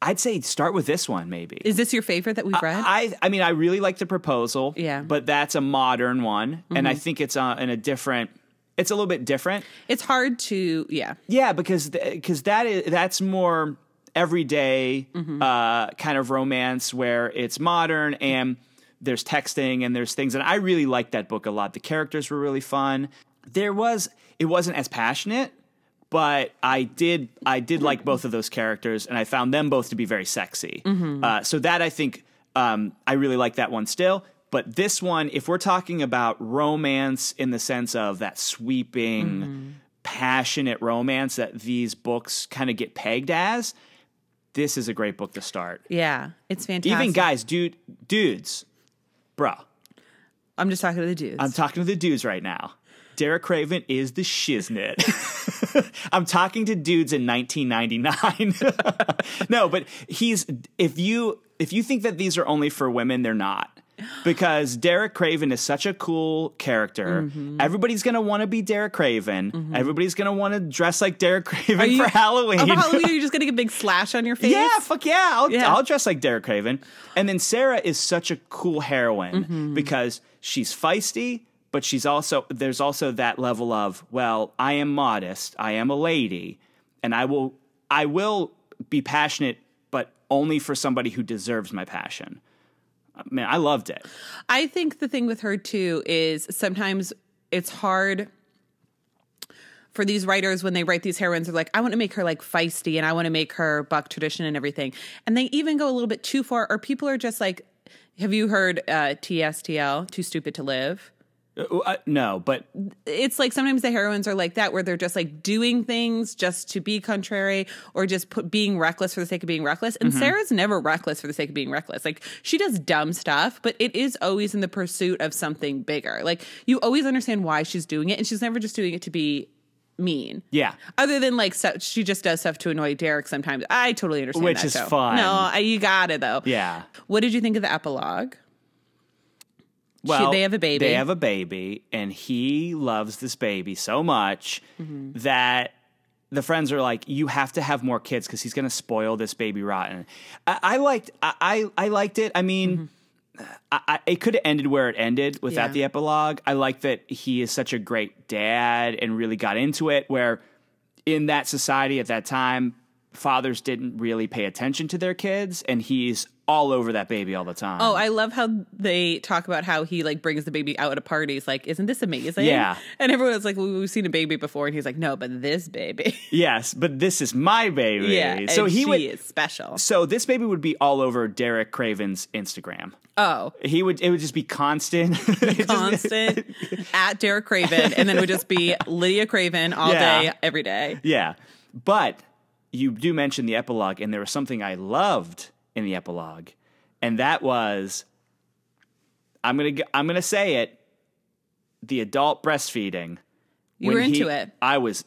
Speaker 2: I'd say start with this one. Maybe
Speaker 1: Is this your favorite that we've read?
Speaker 2: I I mean I really like the proposal.
Speaker 1: Yeah. Mm-hmm.
Speaker 2: but that's a modern one, and I think it's uh, in a different. It's a little bit different.
Speaker 1: it's hard to, yeah.
Speaker 2: Yeah, because because that is that's more everyday
Speaker 1: Mm-hmm.
Speaker 2: uh, kind of romance where it's modern and there's texting and there's things, and I really liked that book a lot. The characters were really fun. There was it wasn't as passionate, but I did I did like both of those characters, and I found them both to be very sexy. Uh, so that I think um, I really like that one still. But this one, if we're talking about romance in the sense of that sweeping, mm-hmm. passionate romance that these books kind of get pegged as, this is a great book to start.
Speaker 1: Yeah. It's fantastic.
Speaker 2: Even guys, dude, dudes, bro,
Speaker 1: I'm just talking to the dudes.
Speaker 2: I'm talking to the dudes right now. Derek Craven is the shiznit. (laughs) I'm talking to dudes in 1999. (laughs) no, but he's if you if you think that these are only for women, they're not. Because Derek Craven is such a cool character.
Speaker 1: Mm-hmm.
Speaker 2: Everybody's gonna want to be Derek Craven. Everybody's gonna want to dress like Derek Craven
Speaker 1: you-
Speaker 2: for Halloween.
Speaker 1: Oh, for Halloween, are you (laughs) just getting a big slash on your face?
Speaker 2: Yeah, fuck yeah. I'll,
Speaker 1: Yeah.
Speaker 2: I'll dress like Derek Craven. And then Sarah is such a cool heroine
Speaker 1: Mm-hmm.
Speaker 2: because she's feisty, but she's also, there's also that level of, well, I am modest, I am a lady, and I will, I will be passionate, but only for somebody who deserves my passion. Man, I loved it.
Speaker 1: I think the thing with her too is sometimes it's hard for these writers when they write these heroines are like, I want to make her like feisty and I want to make her buck tradition and everything. And they even go a little bit too far, or people are just like, have you heard uh, TSTL, Too Stupid to Live?
Speaker 2: Uh, uh, no, but
Speaker 1: it's like sometimes the heroines are like that where they're just like doing things just to be contrary or just put being reckless for the sake of being reckless and sarah's never reckless for the sake of being reckless like she does dumb stuff but it is always in the pursuit of something bigger like you always understand why she's doing it and she's never just doing it to be mean
Speaker 2: yeah.
Speaker 1: other than like so, she just does stuff to annoy derek sometimes i totally understand
Speaker 2: Which
Speaker 1: that,
Speaker 2: is
Speaker 1: too.
Speaker 2: fun.
Speaker 1: no I, you got it though
Speaker 2: Yeah.
Speaker 1: what did you think of the epilogue
Speaker 2: Well,
Speaker 1: they have a baby.
Speaker 2: They have a baby, and he loves this baby so much
Speaker 1: Mm-hmm.
Speaker 2: that the friends are like, "You have to have more kids because he's going to spoil this baby rotten." I, I liked, I, I, I liked it. I mean. I, I, it could have ended where it ended without
Speaker 1: Yeah.
Speaker 2: the epilogue. I like that he is such a great dad and really got into it. Where in that society at that time, fathers didn't really pay attention to their kids, and he's all over that baby all the time.
Speaker 1: Oh, I love how they talk about how he like brings the baby out at parties. Like, isn't this amazing?
Speaker 2: Yeah.
Speaker 1: And everyone's like, well, we've seen a baby before, and he's like, no, but this baby, (laughs)
Speaker 2: yes, but this is my baby.
Speaker 1: yeah.
Speaker 2: so he
Speaker 1: she
Speaker 2: would.
Speaker 1: is special.
Speaker 2: So this baby would be all over Derek Craven's Instagram.
Speaker 1: Oh,
Speaker 2: He would. It would just be constant. (laughs)
Speaker 1: Constant (laughs) at Derek Craven, and then it would just be Lydia Craven all
Speaker 2: Yeah.
Speaker 1: day, every day.
Speaker 2: yeah, but you do mention the epilogue, and there was something I loved in the epilogue, and that was. I'm gonna. I'm gonna say it. The adult breastfeeding.
Speaker 1: You were into
Speaker 2: he-
Speaker 1: it.
Speaker 2: I was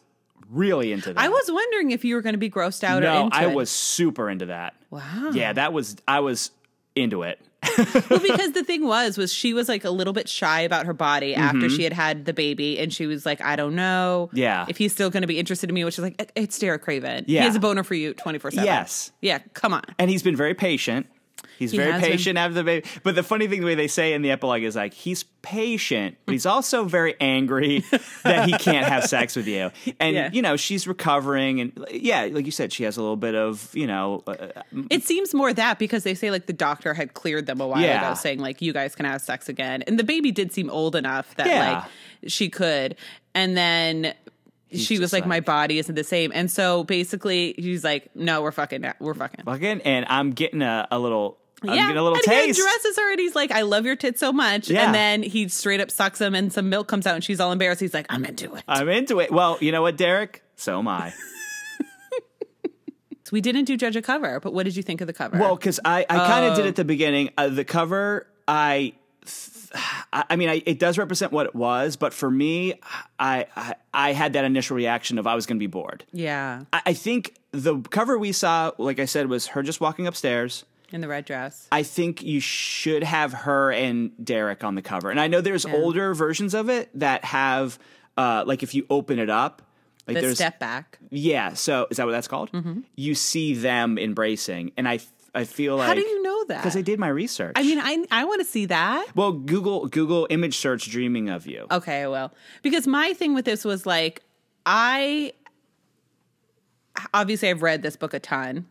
Speaker 2: really into that.
Speaker 1: I was wondering if you were going to be grossed out or
Speaker 2: No, I
Speaker 1: it.
Speaker 2: was super into that.
Speaker 1: Wow.
Speaker 2: Yeah, that was. I was into it. (laughs)
Speaker 1: well, because the thing was, was she was like a little bit shy about her body after she had had the baby, and she was like, I don't know,
Speaker 2: Mm-hmm. Yeah.
Speaker 1: if he's still going to be interested in me. Which is like, it's Derek Craven.
Speaker 2: Yeah.
Speaker 1: he has a boner for you twenty four seven.
Speaker 2: Yes.
Speaker 1: yeah, come on.
Speaker 2: and he's been very patient. He's
Speaker 1: He
Speaker 2: very
Speaker 1: has been.
Speaker 2: patient after the baby. But the funny thing, the way they say in the epilogue is like he's patient, but he's also very angry (laughs) that he can't have sex with you. And
Speaker 1: Yeah.
Speaker 2: you know she's recovering, and yeah, like you said, she has a little bit of you know, uh,
Speaker 1: It seems more that because they say like the doctor had cleared them a while
Speaker 2: Yeah.
Speaker 1: ago, saying like you guys can have sex again, and the baby did seem old enough that
Speaker 2: Yeah.
Speaker 1: like she could, and then. She was
Speaker 2: just
Speaker 1: like, my body isn't the same, and so basically, he's like, "No, we're fucking, now. we're fucking."
Speaker 2: fucking, and I'm getting a, a little, I'm
Speaker 1: yeah,
Speaker 2: getting a little
Speaker 1: and
Speaker 2: taste.
Speaker 1: he undresses her, and he's like, "I love your tits so much,"
Speaker 2: Yeah.
Speaker 1: and then he straight up sucks them, and some milk comes out, and she's all embarrassed. He's like, "I'm into it."
Speaker 2: I'm into it. Well, you know what, Derek? So am I.
Speaker 1: So (laughs) we didn't do judge a cover, but what did you think of the cover?
Speaker 2: Well, because I, I kind of
Speaker 1: Oh.
Speaker 2: did at the beginning. Uh, the cover, I, I I mean, I, it does represent what it was, but for me, I, I, I had that initial reaction of I was going to be bored.
Speaker 1: yeah,
Speaker 2: I, I think the cover we saw, like I said, was her just walking upstairs.
Speaker 1: in the red dress.
Speaker 2: I think you should have her and Derek on the cover. And I know there's older versions of it that have, uh, like, if you open it up, Like
Speaker 1: the
Speaker 2: there's
Speaker 1: step back.
Speaker 2: yeah. So is that what that's called? You see them embracing, and I I feel like
Speaker 1: How do you know that?
Speaker 2: because I did my research.
Speaker 1: I mean, I I want to see that.
Speaker 2: well, Google Google image search "dreaming of you."
Speaker 1: Okay, I will. Because my thing with this was like, I obviously I've read this book a ton,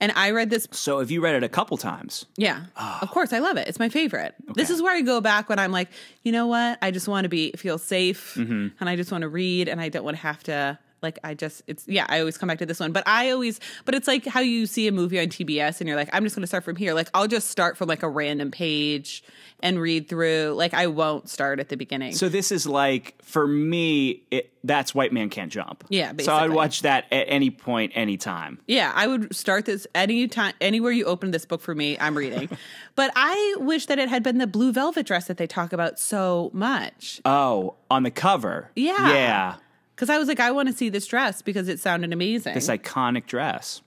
Speaker 1: and I read this.
Speaker 2: So if you read it a couple times,
Speaker 1: Yeah,
Speaker 2: Ah.
Speaker 1: of course I love it. It's my favorite. This is where I go back when I'm like, you know what? I just want to be feel safe,
Speaker 2: Mm-hmm.
Speaker 1: and I just want to read, and I don't want to have to. Like I just, it's yeah. I always come back to this one, but I always, but it's like how you see a movie on TBS, and you're like, I'm just going to start from here. Like I'll just start from like a random page and read through. Like I won't start at the beginning.
Speaker 2: So this is like for me, it, that's White Man Can't Jump.
Speaker 1: Yeah,
Speaker 2: So I'd watch that at any point, anytime.
Speaker 1: Yeah, I would start this any time, anywhere you open this book for me, I'm reading. (laughs) but I wish that it had been the blue velvet dress that they talk about so much.
Speaker 2: Oh, on the cover.
Speaker 1: Yeah.
Speaker 2: Yeah.
Speaker 1: Because I was like, I want to see this dress because it sounded amazing.
Speaker 2: This iconic dress.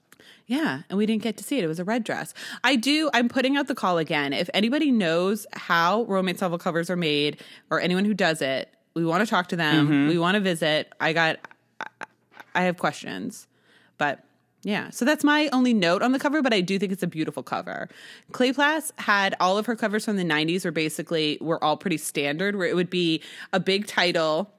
Speaker 1: yeah, and we didn't get to see it. It was a red dress. I do, I'm putting out the call again. If anybody knows how romance novel covers are made or anyone who does it, we want to talk to them. Mm-hmm. We want to visit. I got, I- have questions. But yeah, so that's my only note on the cover, but I do think it's a beautiful cover. Kleypas had all of her covers from the 90s were basically were all pretty standard where it would be a big title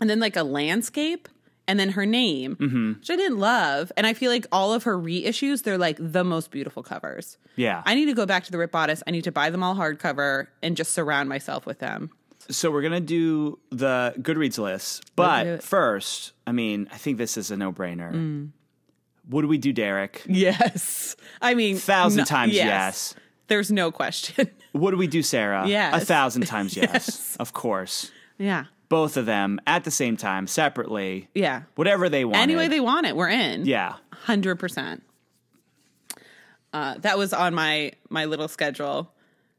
Speaker 1: and then like a landscape and then her name, which I didn't love. And I feel like all of her reissues, they're like the most beautiful covers.
Speaker 2: Yeah.
Speaker 1: I need to go back to the Ripped Bodice. I need to buy them all hardcover and just surround myself with them.
Speaker 2: So we're gonna do the Goodreads list, but first, I mean, I think this is a no-brainer.
Speaker 1: Mm.
Speaker 2: What do we do, Derek?
Speaker 1: Yes. (laughs) I mean,
Speaker 2: Thousand
Speaker 1: no-
Speaker 2: times yes.
Speaker 1: There's no question. (laughs)
Speaker 2: What do we do, Sarah?
Speaker 1: Yes.
Speaker 2: A thousand times (laughs) yes.
Speaker 1: Yes.
Speaker 2: Of course.
Speaker 1: yeah.
Speaker 2: Both of them at the same time, separately.
Speaker 1: Yeah.
Speaker 2: Whatever they want.
Speaker 1: Any way they want it, we're in.
Speaker 2: Yeah.
Speaker 1: Hundred percent. Uh, that was on my my little schedule.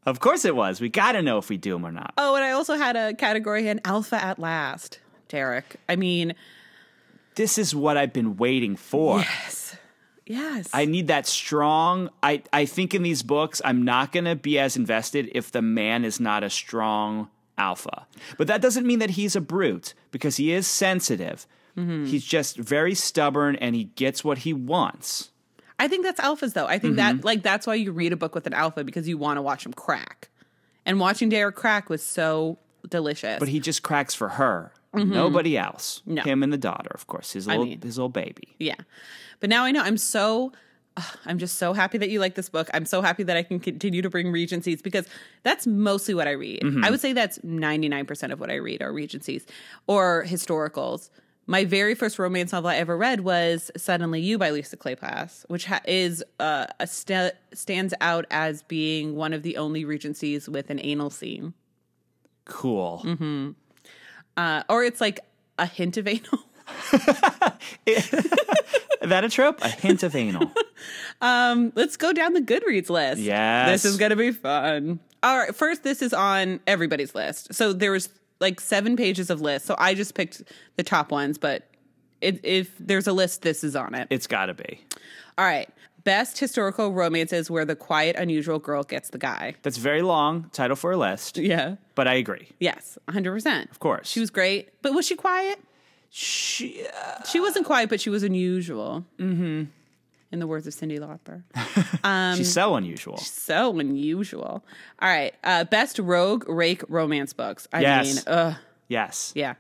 Speaker 2: Of course it was. We got to know if we do them or not.
Speaker 1: Oh, and I also had a category in Alpha at Last, Derek. I mean,
Speaker 2: This is what I've been waiting for.
Speaker 1: yes, yes.
Speaker 2: I need that strong. I, I think in these books, I'm not going to be as invested if the man is not a strong alpha. But that doesn't mean that he's a brute because he is sensitive.
Speaker 1: Mm-hmm.
Speaker 2: He's just very stubborn and he gets what he wants.
Speaker 1: I think that's alphas though. I think
Speaker 2: Mm-hmm.
Speaker 1: that like that's why you read a book with an alpha because you want to watch him crack. And watching Derek crack was so delicious.
Speaker 2: But he just cracks for her. Nobody else.
Speaker 1: Mm-hmm. No.
Speaker 2: Him and the daughter, of course. His little
Speaker 1: mean-
Speaker 2: his little baby.
Speaker 1: yeah. But now I know I'm so (sighs) I'm just so happy that you like this book. I'm so happy that I can continue to bring Regencies because that's mostly what I read.
Speaker 2: Mm-hmm.
Speaker 1: I would say that's 99% of what I read are Regencies or historicals. My very first romance novel I ever read was Suddenly You by Lisa Kleypas, which ha- is uh, a st- stands out as being one of the only Regencies with an anal scene.
Speaker 2: Cool.
Speaker 1: Mm-hmm. Uh, or it's like a hint of (laughs) anal. (laughs)
Speaker 2: Is that a trope? A hint of anal. (laughs)
Speaker 1: Um, Let's go down the Goodreads list.
Speaker 2: Yes.
Speaker 1: This is going to be fun. All right. First, this is on everybody's list. So there was like seven pages of lists. So I just picked the top ones, but it, if there's a list, this is on it.
Speaker 2: It's got to be.
Speaker 1: All right. Best historical romances where the quiet, unusual girl gets the guy.
Speaker 2: That's very long title for a list,
Speaker 1: Yeah.
Speaker 2: but I agree.
Speaker 1: Yes. 100%.
Speaker 2: Of course.
Speaker 1: She was great. But was she quiet?
Speaker 2: She, uh,
Speaker 1: She wasn't quiet, but she was unusual. Mm-hmm. In the words of Cyndi Lauper. Um, (laughs)
Speaker 2: she's so unusual.
Speaker 1: so unusual. All right. Uh, best rogue rake romance books. I
Speaker 2: Yes.
Speaker 1: mean, ugh,
Speaker 2: Yes.
Speaker 1: yeah.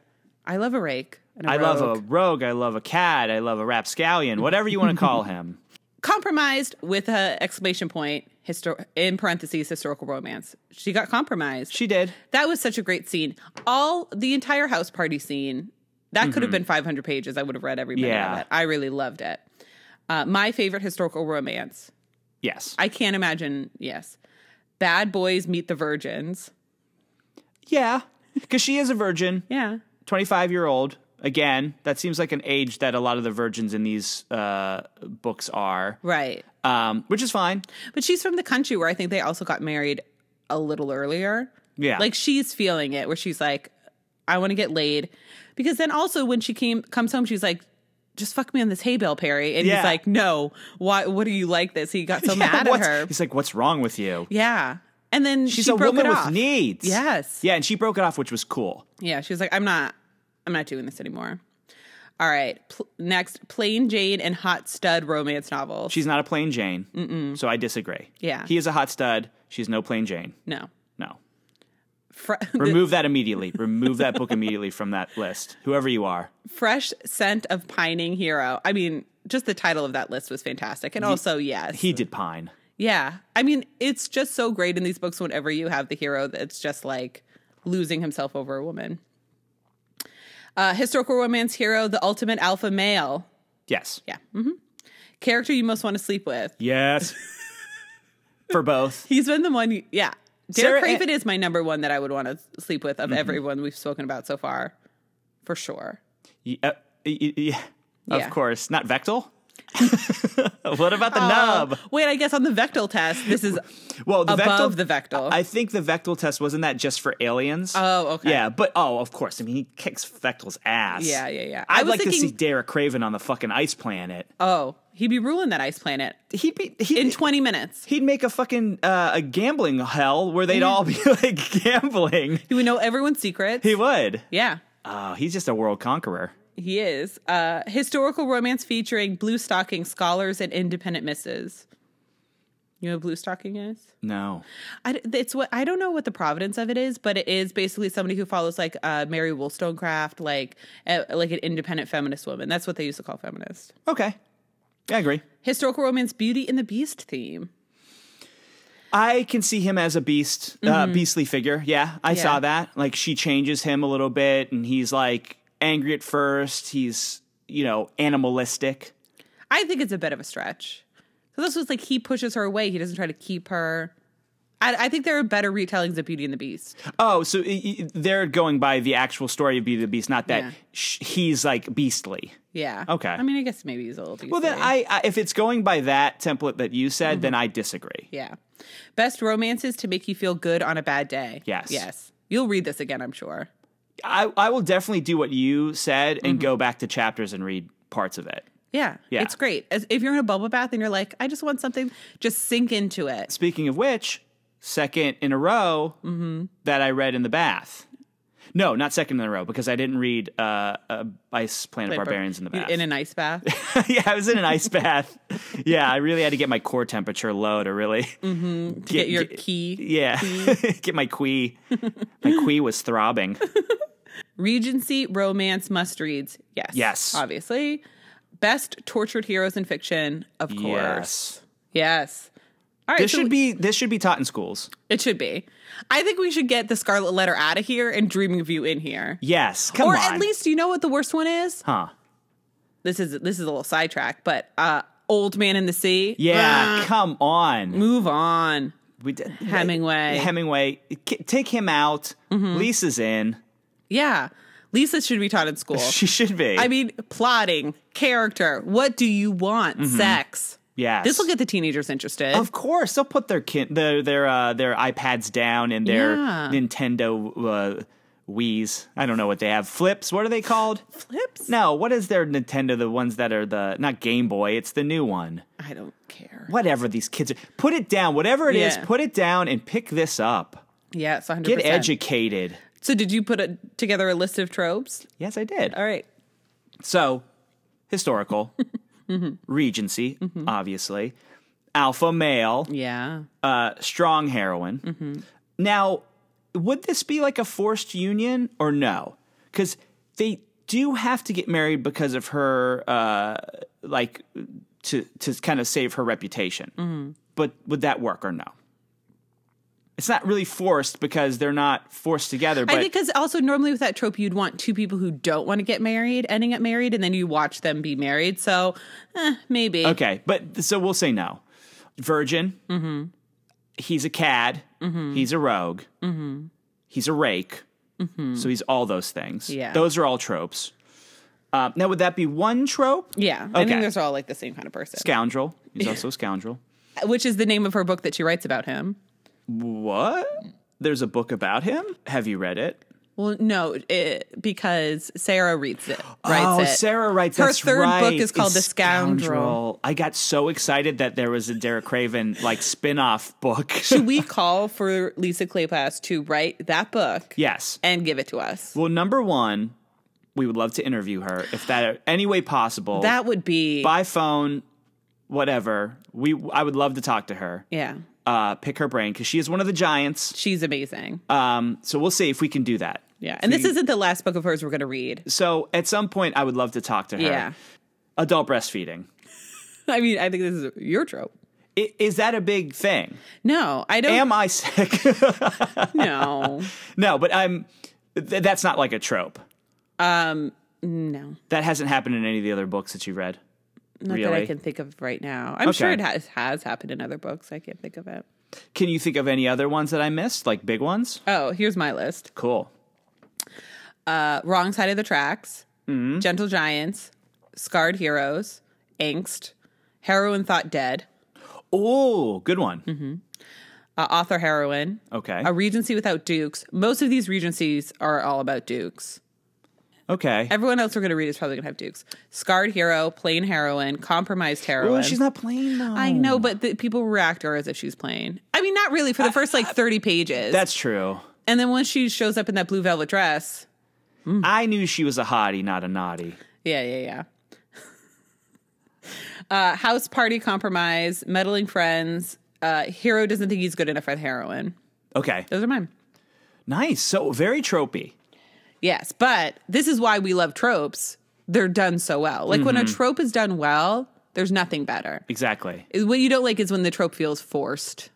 Speaker 1: I love a rake.
Speaker 2: I love a
Speaker 1: rogue.
Speaker 2: rogue. I love a cad. I love a rapscallion. Whatever you want to call him. (laughs)
Speaker 1: compromised with a exclamation point histor- in parentheses historical romance. She got compromised.
Speaker 2: She did.
Speaker 1: that was such a great scene. All the entire house party scene. That could have been 500 pages. I would have read every minute
Speaker 2: Mm-hmm. Yeah.
Speaker 1: of it. I really loved it. Uh, my favorite historical romance.
Speaker 2: Yes.
Speaker 1: I can't imagine. Yes, Bad Boys Meet the Virgins.
Speaker 2: yeah. Because she is a virgin,
Speaker 1: Yeah,
Speaker 2: 25 year old. Again, that seems like an age that a lot of the virgins in these uh, books are,
Speaker 1: right.
Speaker 2: um, which is fine.
Speaker 1: But she's from the country where I think they also got married a little earlier.
Speaker 2: Yeah.
Speaker 1: Like she's feeling it where she's like, I want to get laid. Because then also when she came comes home, she's like, just fuck me on this hay bale, Perry. And
Speaker 2: Yeah.
Speaker 1: he's like, No, why what are you like this? He got so (laughs)
Speaker 2: Yeah,
Speaker 1: mad at her.
Speaker 2: He's like, what's wrong with you?
Speaker 1: Yeah. And then
Speaker 2: She's
Speaker 1: she
Speaker 2: a
Speaker 1: broke
Speaker 2: woman
Speaker 1: it
Speaker 2: with needs.
Speaker 1: Yes.
Speaker 2: Yeah, and she broke it off, which was cool.
Speaker 1: Yeah. She was like, I'm not I'm not doing this anymore. All right. Pl- next, plain Jane and hot stud romance novel.
Speaker 2: She's not a plain Jane, so I disagree.
Speaker 1: Yeah.
Speaker 2: he is a hot stud. She's no plain Jane.
Speaker 1: no.
Speaker 2: No,
Speaker 1: Fre- (laughs)
Speaker 2: remove that immediately. Remove that book immediately from that list. Whoever you are.
Speaker 1: Fresh scent of pining hero. I mean, just the title of that list was fantastic. And also, yes.
Speaker 2: He did pine.
Speaker 1: yeah. I mean, it's just so great in these books whenever you have the hero that's just like losing himself over a woman. Uh, historical romance hero, the ultimate alpha male.
Speaker 2: Yes.
Speaker 1: Yeah. Mm-hmm. Character you most want to sleep with.
Speaker 2: Yes. (laughs) For both.
Speaker 1: He's been the one. Yeah.
Speaker 2: Sarah
Speaker 1: Craven is my number one that I would want to sleep with of
Speaker 2: Mm-hmm.
Speaker 1: everyone we've spoken about so far, for sure.
Speaker 2: Y- uh, yeah. Of
Speaker 1: Yeah.
Speaker 2: course. Not Vektal? (laughs) what about the
Speaker 1: Uh,
Speaker 2: nub?
Speaker 1: Wait, I guess on the Vektal test, this is
Speaker 2: Well, the
Speaker 1: above
Speaker 2: Vektal,
Speaker 1: the Vektal.
Speaker 2: I think the Vektal test wasn't that just for aliens.
Speaker 1: Oh, okay.
Speaker 2: Yeah, but oh, of course. I mean, he kicks Vektal's ass.
Speaker 1: Yeah, yeah, yeah. I
Speaker 2: I'd like to see Derek Craven on the fucking ice planet.
Speaker 1: oh, he'd be ruling that ice planet
Speaker 2: He'd be he'd,
Speaker 1: in 20 minutes.
Speaker 2: he'd make a fucking uh, a gambling hell where they'd all be (laughs) like gambling.
Speaker 1: He would know everyone's secrets.
Speaker 2: He would.
Speaker 1: yeah,
Speaker 2: Oh, he's just a world conqueror.
Speaker 1: he is. Uh, historical romance featuring blue stocking scholars and independent misses. You know what blue stocking is?
Speaker 2: No.
Speaker 1: I, it's what I don't know what the providence of it is, but it is basically somebody who follows like uh, Mary Wollstonecraft, like uh, like an independent feminist woman. That's what they used to call feminist.
Speaker 2: Okay. I agree.
Speaker 1: Historical romance, Beauty and the Beast theme.
Speaker 2: I can see him as a beast, uh, beastly figure. Yeah, I
Speaker 1: Mm-hmm. Yeah.
Speaker 2: saw that. Like she changes him a little bit, and he's like angry at first. He's you know animalistic.
Speaker 1: I think it's a bit of a stretch. So this was like he pushes her away. He doesn't try to keep her. I, I think there are better retellings of Beauty and the Beast.
Speaker 2: Oh, so they're going by the actual story of Beauty and the Beast, not that
Speaker 1: Yeah.
Speaker 2: sh- he's like beastly.
Speaker 1: Yeah.
Speaker 2: Okay.
Speaker 1: I mean, I guess maybe he's a little.
Speaker 2: Well, then I, I if it's going by that template that you said,
Speaker 1: Mm-hmm.
Speaker 2: then I disagree.
Speaker 1: Yeah. Best romances to make you feel good on a bad day.
Speaker 2: Yes.
Speaker 1: Yes. You'll read this again, I'm sure.
Speaker 2: I, I will definitely do what you said and
Speaker 1: Mm-hmm.
Speaker 2: go back to chapters and read parts of it.
Speaker 1: Yeah,
Speaker 2: Yeah.
Speaker 1: it's great. As, if you're in a bubble bath and you're like, I just want something, just sink into it.
Speaker 2: Speaking of which, second in a row
Speaker 1: Mm-hmm.
Speaker 2: that I read in the bath. No, not second in a row because I didn't read uh, uh, Ice Planet Barbarians in the bath.
Speaker 1: In an ice bath. (laughs)
Speaker 2: yeah, I was in an ice bath. Yeah, I really had to get my core temperature low to really
Speaker 1: Mm-hmm. (laughs) Get, your key.
Speaker 2: Yeah, (laughs) get my quee. My quee was throbbing.
Speaker 1: Regency romance must reads. Yes.
Speaker 2: Yes.
Speaker 1: Obviously. Best tortured heroes in fiction, of course.
Speaker 2: Yes,
Speaker 1: Yes. All right.
Speaker 2: this
Speaker 1: so
Speaker 2: should be this should be taught in schools.
Speaker 1: It should be. I think we should get the Scarlet Letter out of here and Dreaming of You in here.
Speaker 2: Yes, come
Speaker 1: or
Speaker 2: on.
Speaker 1: at least you know what the worst one is.
Speaker 2: huh?
Speaker 1: This is this is a little sidetrack, but uh, Old Man in the Sea.
Speaker 2: Yeah,
Speaker 1: Uh,
Speaker 2: come on.
Speaker 1: move on.
Speaker 2: We did,
Speaker 1: Hemingway. Mm-hmm.
Speaker 2: Hemingway, K- take him out. Lisa's in.
Speaker 1: Yeah, Lisa should be taught in school. (laughs)
Speaker 2: She should be.
Speaker 1: I mean, plotting, character. What do you want? Sex.
Speaker 2: Yes.
Speaker 1: This will get the teenagers interested.
Speaker 2: Of course, they'll put their kin- their their uh, their iPads down and their
Speaker 1: Yeah.
Speaker 2: Nintendo uh, Wii's. I don't know what they have. Flips. What are they called?
Speaker 1: Flips?
Speaker 2: No, what is their Nintendo? The ones that are the not Game Boy. It's the new one.
Speaker 1: I don't care.
Speaker 2: Whatever these kids are. Put it down. Whatever it is,
Speaker 1: Yeah.
Speaker 2: put it down and pick this up.
Speaker 1: Yeah, 100%.
Speaker 2: Get educated.
Speaker 1: So, did you put a, together a list of tropes?
Speaker 2: Yes, I did.
Speaker 1: All right.
Speaker 2: So, historical, (laughs)
Speaker 1: Mm-hmm.
Speaker 2: Regency, obviously, alpha male,
Speaker 1: Yeah.
Speaker 2: uh, strong heroine.
Speaker 1: Mm-hmm.
Speaker 2: Now, would this be like a forced union or no? Because they do have to get married because of her, uh, like to to kind of save her reputation.
Speaker 1: Mm-hmm.
Speaker 2: But would that work or no? It's not really forced because they're not forced together. But
Speaker 1: I think because also normally with that trope, you'd want two people who don't want to get married ending up married, and then you watch them be married. So, eh, maybe.
Speaker 2: Okay, but so we'll say no. Virgin. Mm-hmm. He's a cad.
Speaker 1: Mm-hmm.
Speaker 2: He's a rogue. Mm-hmm. He's a rake. So he's all those things.
Speaker 1: Mm-hmm. Yeah.
Speaker 2: those are all tropes. Uh, now, would that be one trope?
Speaker 1: Yeah. I
Speaker 2: Okay.
Speaker 1: think those are all like the same kind of person,
Speaker 2: Scoundrel. He's (laughs) also a scoundrel.
Speaker 1: which is the name of her book that she writes about him.
Speaker 2: What? There's a book about him. Have you read it?
Speaker 1: Well, no, it, because Sarah reads it. Writes
Speaker 2: oh,
Speaker 1: it.
Speaker 2: Sarah writes.
Speaker 1: It.
Speaker 2: Her
Speaker 1: third
Speaker 2: right.
Speaker 1: book is called
Speaker 2: It's
Speaker 1: The Scoundrel.
Speaker 2: I got so excited that there was a Derek Craven like spin-off book. (laughs)
Speaker 1: Should we (laughs) call for Lisa Kleypas to write that book
Speaker 2: yes.
Speaker 1: and give it to us?
Speaker 2: Well, number one, We would love to interview her if that any way possible.
Speaker 1: That would be
Speaker 2: by phone, whatever. We I would love to talk to her.
Speaker 1: yeah.
Speaker 2: Uh, pick her brain because she is one of the giants.
Speaker 1: She's amazing.
Speaker 2: Um, so we'll see if we can do that.
Speaker 1: yeah. And this isn't the last book of hers we're going to read.
Speaker 2: So at some point, I would love to talk to her.
Speaker 1: Yeah.
Speaker 2: Adult breastfeeding. (laughs)
Speaker 1: I mean, I think this is your trope.
Speaker 2: I- Is that a big thing?
Speaker 1: No, I don't.
Speaker 2: Am I sick? (laughs)
Speaker 1: no. (laughs)
Speaker 2: no, but I'm. Th- that's not like a trope.
Speaker 1: Um, no.
Speaker 2: That hasn't happened in any of the other books that you've read.
Speaker 1: Not that I can think of right now. I'm sure it has, has happened in other books. I can't think of it.
Speaker 2: Can you think of any other ones that I missed, like big ones?
Speaker 1: Oh, here's my list
Speaker 2: Cool.
Speaker 1: uh, Wrong Side of the Tracks,
Speaker 2: Mm-hmm.
Speaker 1: Gentle Giants, Scarred Heroes, Angst, Heroine Thought Dead,
Speaker 2: Oh, good one.
Speaker 1: Mm-hmm. uh, Author Heroine,
Speaker 2: Okay.
Speaker 1: A Regency Without Dukes. Most of these Regencies are all about Dukes.
Speaker 2: Okay.
Speaker 1: Everyone else we're going to read is probably going to have Dukes. Scarred Hero, Plain Heroine, Compromised Heroine.
Speaker 2: Well, she's not playing though.
Speaker 1: I know, but the, people react to her as if she's plain. I mean, not really for the first like 30 pages.
Speaker 2: That's true.
Speaker 1: and then once she shows up in that blue velvet dress,
Speaker 2: I knew she was a hottie, not a naughty.
Speaker 1: yeah, yeah, yeah. (laughs) uh, house party compromise, meddling friends, uh, hero doesn't think he's good enough for the heroine.
Speaker 2: Okay.
Speaker 1: Those are mine.
Speaker 2: Nice. So very tropey.
Speaker 1: Yes, but this is why we love tropes. They're done so well. Like when a trope is done well, there's nothing better.
Speaker 2: Exactly.
Speaker 1: What you don't like is when the trope feels forced.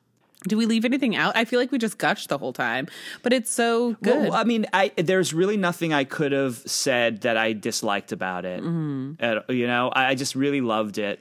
Speaker 1: Do we leave anything out? I feel like we just gushed the whole time, but it's so good.
Speaker 2: Well, I mean, I there's really nothing I could have said that I disliked about it.
Speaker 1: Mm-hmm.
Speaker 2: At- you know, I, I just really loved it.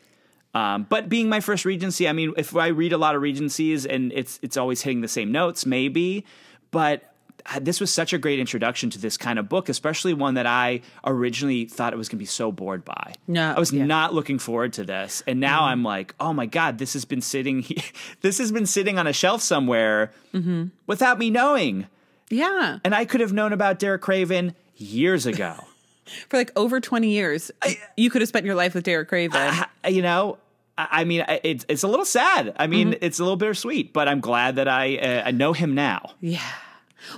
Speaker 2: Um, but being my first Regency, I mean, if I read a lot of Regencies and it's it's always hitting the same notes, maybe. But this was such a great introduction to this kind of book, especially one that I originally thought it was going to be so bored by.
Speaker 1: No,
Speaker 2: I was
Speaker 1: yeah.
Speaker 2: not looking forward to this, and now I'm like, oh my god, this has been sitting, (laughs) this has been sitting on a shelf somewhere
Speaker 1: Mm-hmm.
Speaker 2: without me knowing.
Speaker 1: yeah.
Speaker 2: And I could have known about Derek Craven years ago. (laughs)
Speaker 1: For like over 20 years, you could have spent your life with Derek Craven.
Speaker 2: I- you know, I I mean, it's it's a little sad. I mean,
Speaker 1: Mm-hmm.
Speaker 2: it's a little bittersweet, but I'm glad that I uh, I know him now.
Speaker 1: yeah.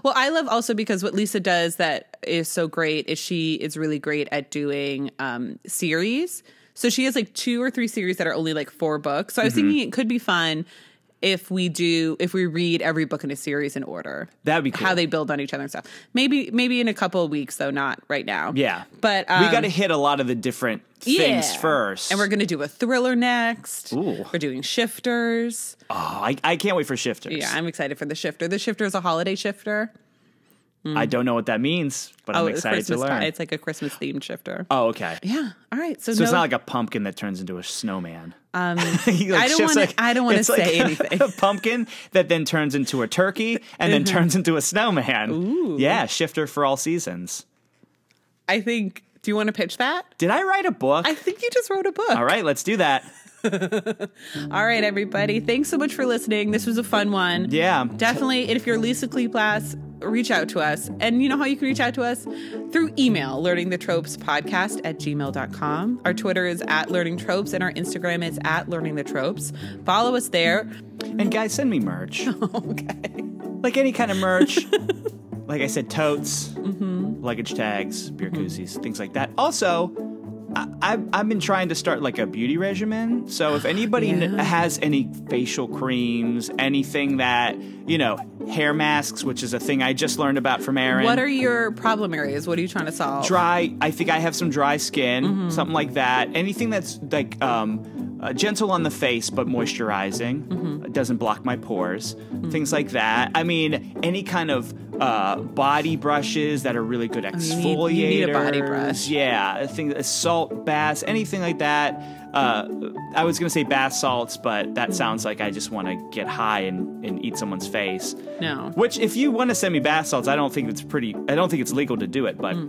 Speaker 1: Well, I love also because what Lisa does that is so great is she is really great at doing um, series. So she has like two or three series that are only like four books. So I was
Speaker 2: Mm-hmm.
Speaker 1: thinking it could be fun if we do if we read every book in a series in order.
Speaker 2: That'd be cool.
Speaker 1: How they build on each other and stuff. Maybe maybe in a couple of weeks though, not right now.
Speaker 2: Yeah,
Speaker 1: But um,
Speaker 2: we got to hit a lot of the different things
Speaker 1: yeah.
Speaker 2: first.
Speaker 1: And we're going to do a thriller next.
Speaker 2: Ooh.
Speaker 1: We're doing shifters.
Speaker 2: oh, I, I can't wait for shifters.
Speaker 1: Yeah, I'm excited for the shifter. The shifter is a holiday shifter.
Speaker 2: I don't know what that means, but I'm
Speaker 1: oh, it's
Speaker 2: excited to
Speaker 1: Christmas.
Speaker 2: learn.
Speaker 1: It's like a Christmas themed shifter.
Speaker 2: oh, okay.
Speaker 1: Yeah. All right. So,
Speaker 2: So
Speaker 1: no,
Speaker 2: it's not like a pumpkin that turns into a snowman.
Speaker 1: Um, (laughs)
Speaker 2: like,
Speaker 1: I don't want
Speaker 2: like-
Speaker 1: to. I don't want to
Speaker 2: it's like
Speaker 1: say (laughs) anything.
Speaker 2: a (laughs) pumpkin that then turns into a turkey and then turns into a snowman. Yeah, shifter for all seasons.
Speaker 1: I think. Do you want to pitch that?
Speaker 2: Did I write a book?
Speaker 1: I think you just wrote a book.
Speaker 2: all right, let's do that.
Speaker 1: All right, everybody. Thanks so much for listening. This was a fun one.
Speaker 2: Yeah.
Speaker 1: Definitely, if you're Lisa Kleypas, reach out to us. And you know how you can reach out to us? Through email, learning the tropes podcast at gmail.com. Our Twitter is at learning tropes and our Instagram is at learning the tropes. Follow us there.
Speaker 2: And guys, send me merch. (laughs)
Speaker 1: Okay.
Speaker 2: like any kind of merch. (laughs) like I said, totes,
Speaker 1: Mm-hmm.
Speaker 2: luggage tags, beer koozies, things like that. Also, I, I've, I've been trying to start like a beauty regimen. So if anybody n- has any facial creams, anything that, you know, hair masks, which is a thing I just learned about from Aaron.
Speaker 1: What are your problem areas? What are you trying to solve?
Speaker 2: dry i think i have some dry skin
Speaker 1: Mm-hmm.
Speaker 2: something like that anything that's like um, uh, gentle on the face but moisturizing
Speaker 1: Mm-hmm.
Speaker 2: Doesn't block my pores things like that i mean any kind of uh, body brushes that are really good
Speaker 1: you
Speaker 2: exfoliators
Speaker 1: need- you need a body brush.
Speaker 2: yeah I think salt baths anything like that uh, I was gonna say bath salts, but that sounds like I just want to get high and, and eat someone's face.
Speaker 1: No.
Speaker 2: Which, if you want to send me bath salts, I don't think it's pretty. I don't think it's legal to do it, but uh,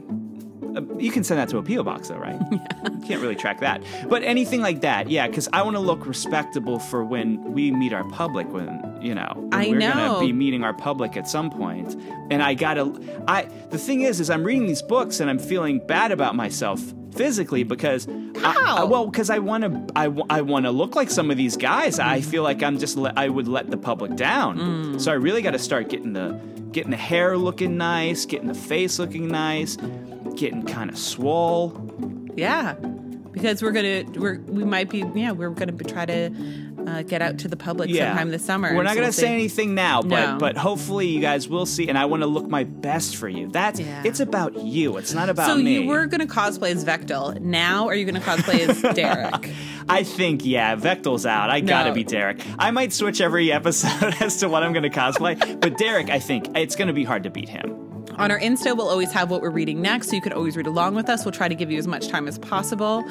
Speaker 2: you can send that to a PO box, though, right? (laughs) You can't really track that. But anything like that, yeah, because I want to look respectable for when we meet our public. When you know, when
Speaker 1: I
Speaker 2: we're
Speaker 1: know.
Speaker 2: gonna be meeting our public at some point, and I gotta. I the thing is, is I'm reading these books and I'm feeling bad about myself physically because I,
Speaker 1: How?
Speaker 2: I- well because I want to I, I want to look like some of these guys I feel like I'm just le- I would let the public down
Speaker 1: Mm.
Speaker 2: so I really got to start getting the getting the hair looking nice, getting the face looking nice, getting kind of swole.
Speaker 1: Yeah, because we're gonna we're we might be yeah we're gonna try to uh, get out to the public
Speaker 2: Yeah.
Speaker 1: sometime this summer.
Speaker 2: We're not
Speaker 1: So
Speaker 2: going
Speaker 1: we'll
Speaker 2: to say
Speaker 1: see.
Speaker 2: anything now, but
Speaker 1: No.
Speaker 2: but hopefully you guys will see and I want to look my best for you. That's
Speaker 1: Yeah.
Speaker 2: it's about you. It's not about
Speaker 1: So
Speaker 2: me.
Speaker 1: you were gonna cosplay as Vektal. Now are you gonna cosplay as (laughs) Derek?
Speaker 2: I think yeah, Vektal's out. I got to be Derek. I might switch every episode (laughs) as to what I'm going to cosplay, but Derek, I think it's going to be hard to beat him.
Speaker 1: On our Insta, we'll always have what we're reading next, so you can always read along with us. We'll try to give you as much time as possible.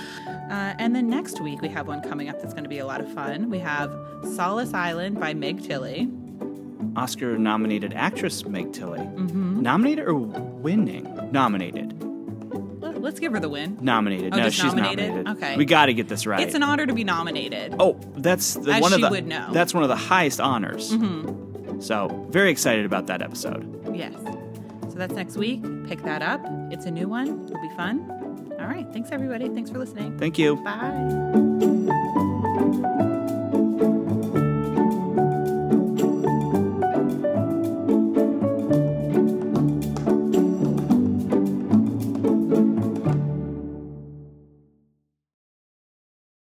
Speaker 1: Uh, and then next week, we have one coming up that's going to be a lot of fun. We have Solace Island by Meg Tilly.
Speaker 2: Oscar nominated actress Meg Tilly.
Speaker 1: Mm-hmm.
Speaker 2: Nominated or winning? Nominated.
Speaker 1: Let- Let's give her the win.
Speaker 2: Nominated.
Speaker 1: Oh,
Speaker 2: no, she's
Speaker 1: nominated?
Speaker 2: nominated.
Speaker 1: Okay.
Speaker 2: We got to get this right.
Speaker 1: It's an honor to be nominated.
Speaker 2: Oh, that's the,
Speaker 1: As
Speaker 2: one of
Speaker 1: she
Speaker 2: the
Speaker 1: would know.
Speaker 2: that's one of the highest honors.
Speaker 1: Mm-hmm.
Speaker 2: So very excited about that episode.
Speaker 1: Yes. So that's next week. Pick that up. It's a new one. It'll be fun. All right. Thanks, everybody. Thanks for listening.
Speaker 2: Thank you.
Speaker 1: Bye.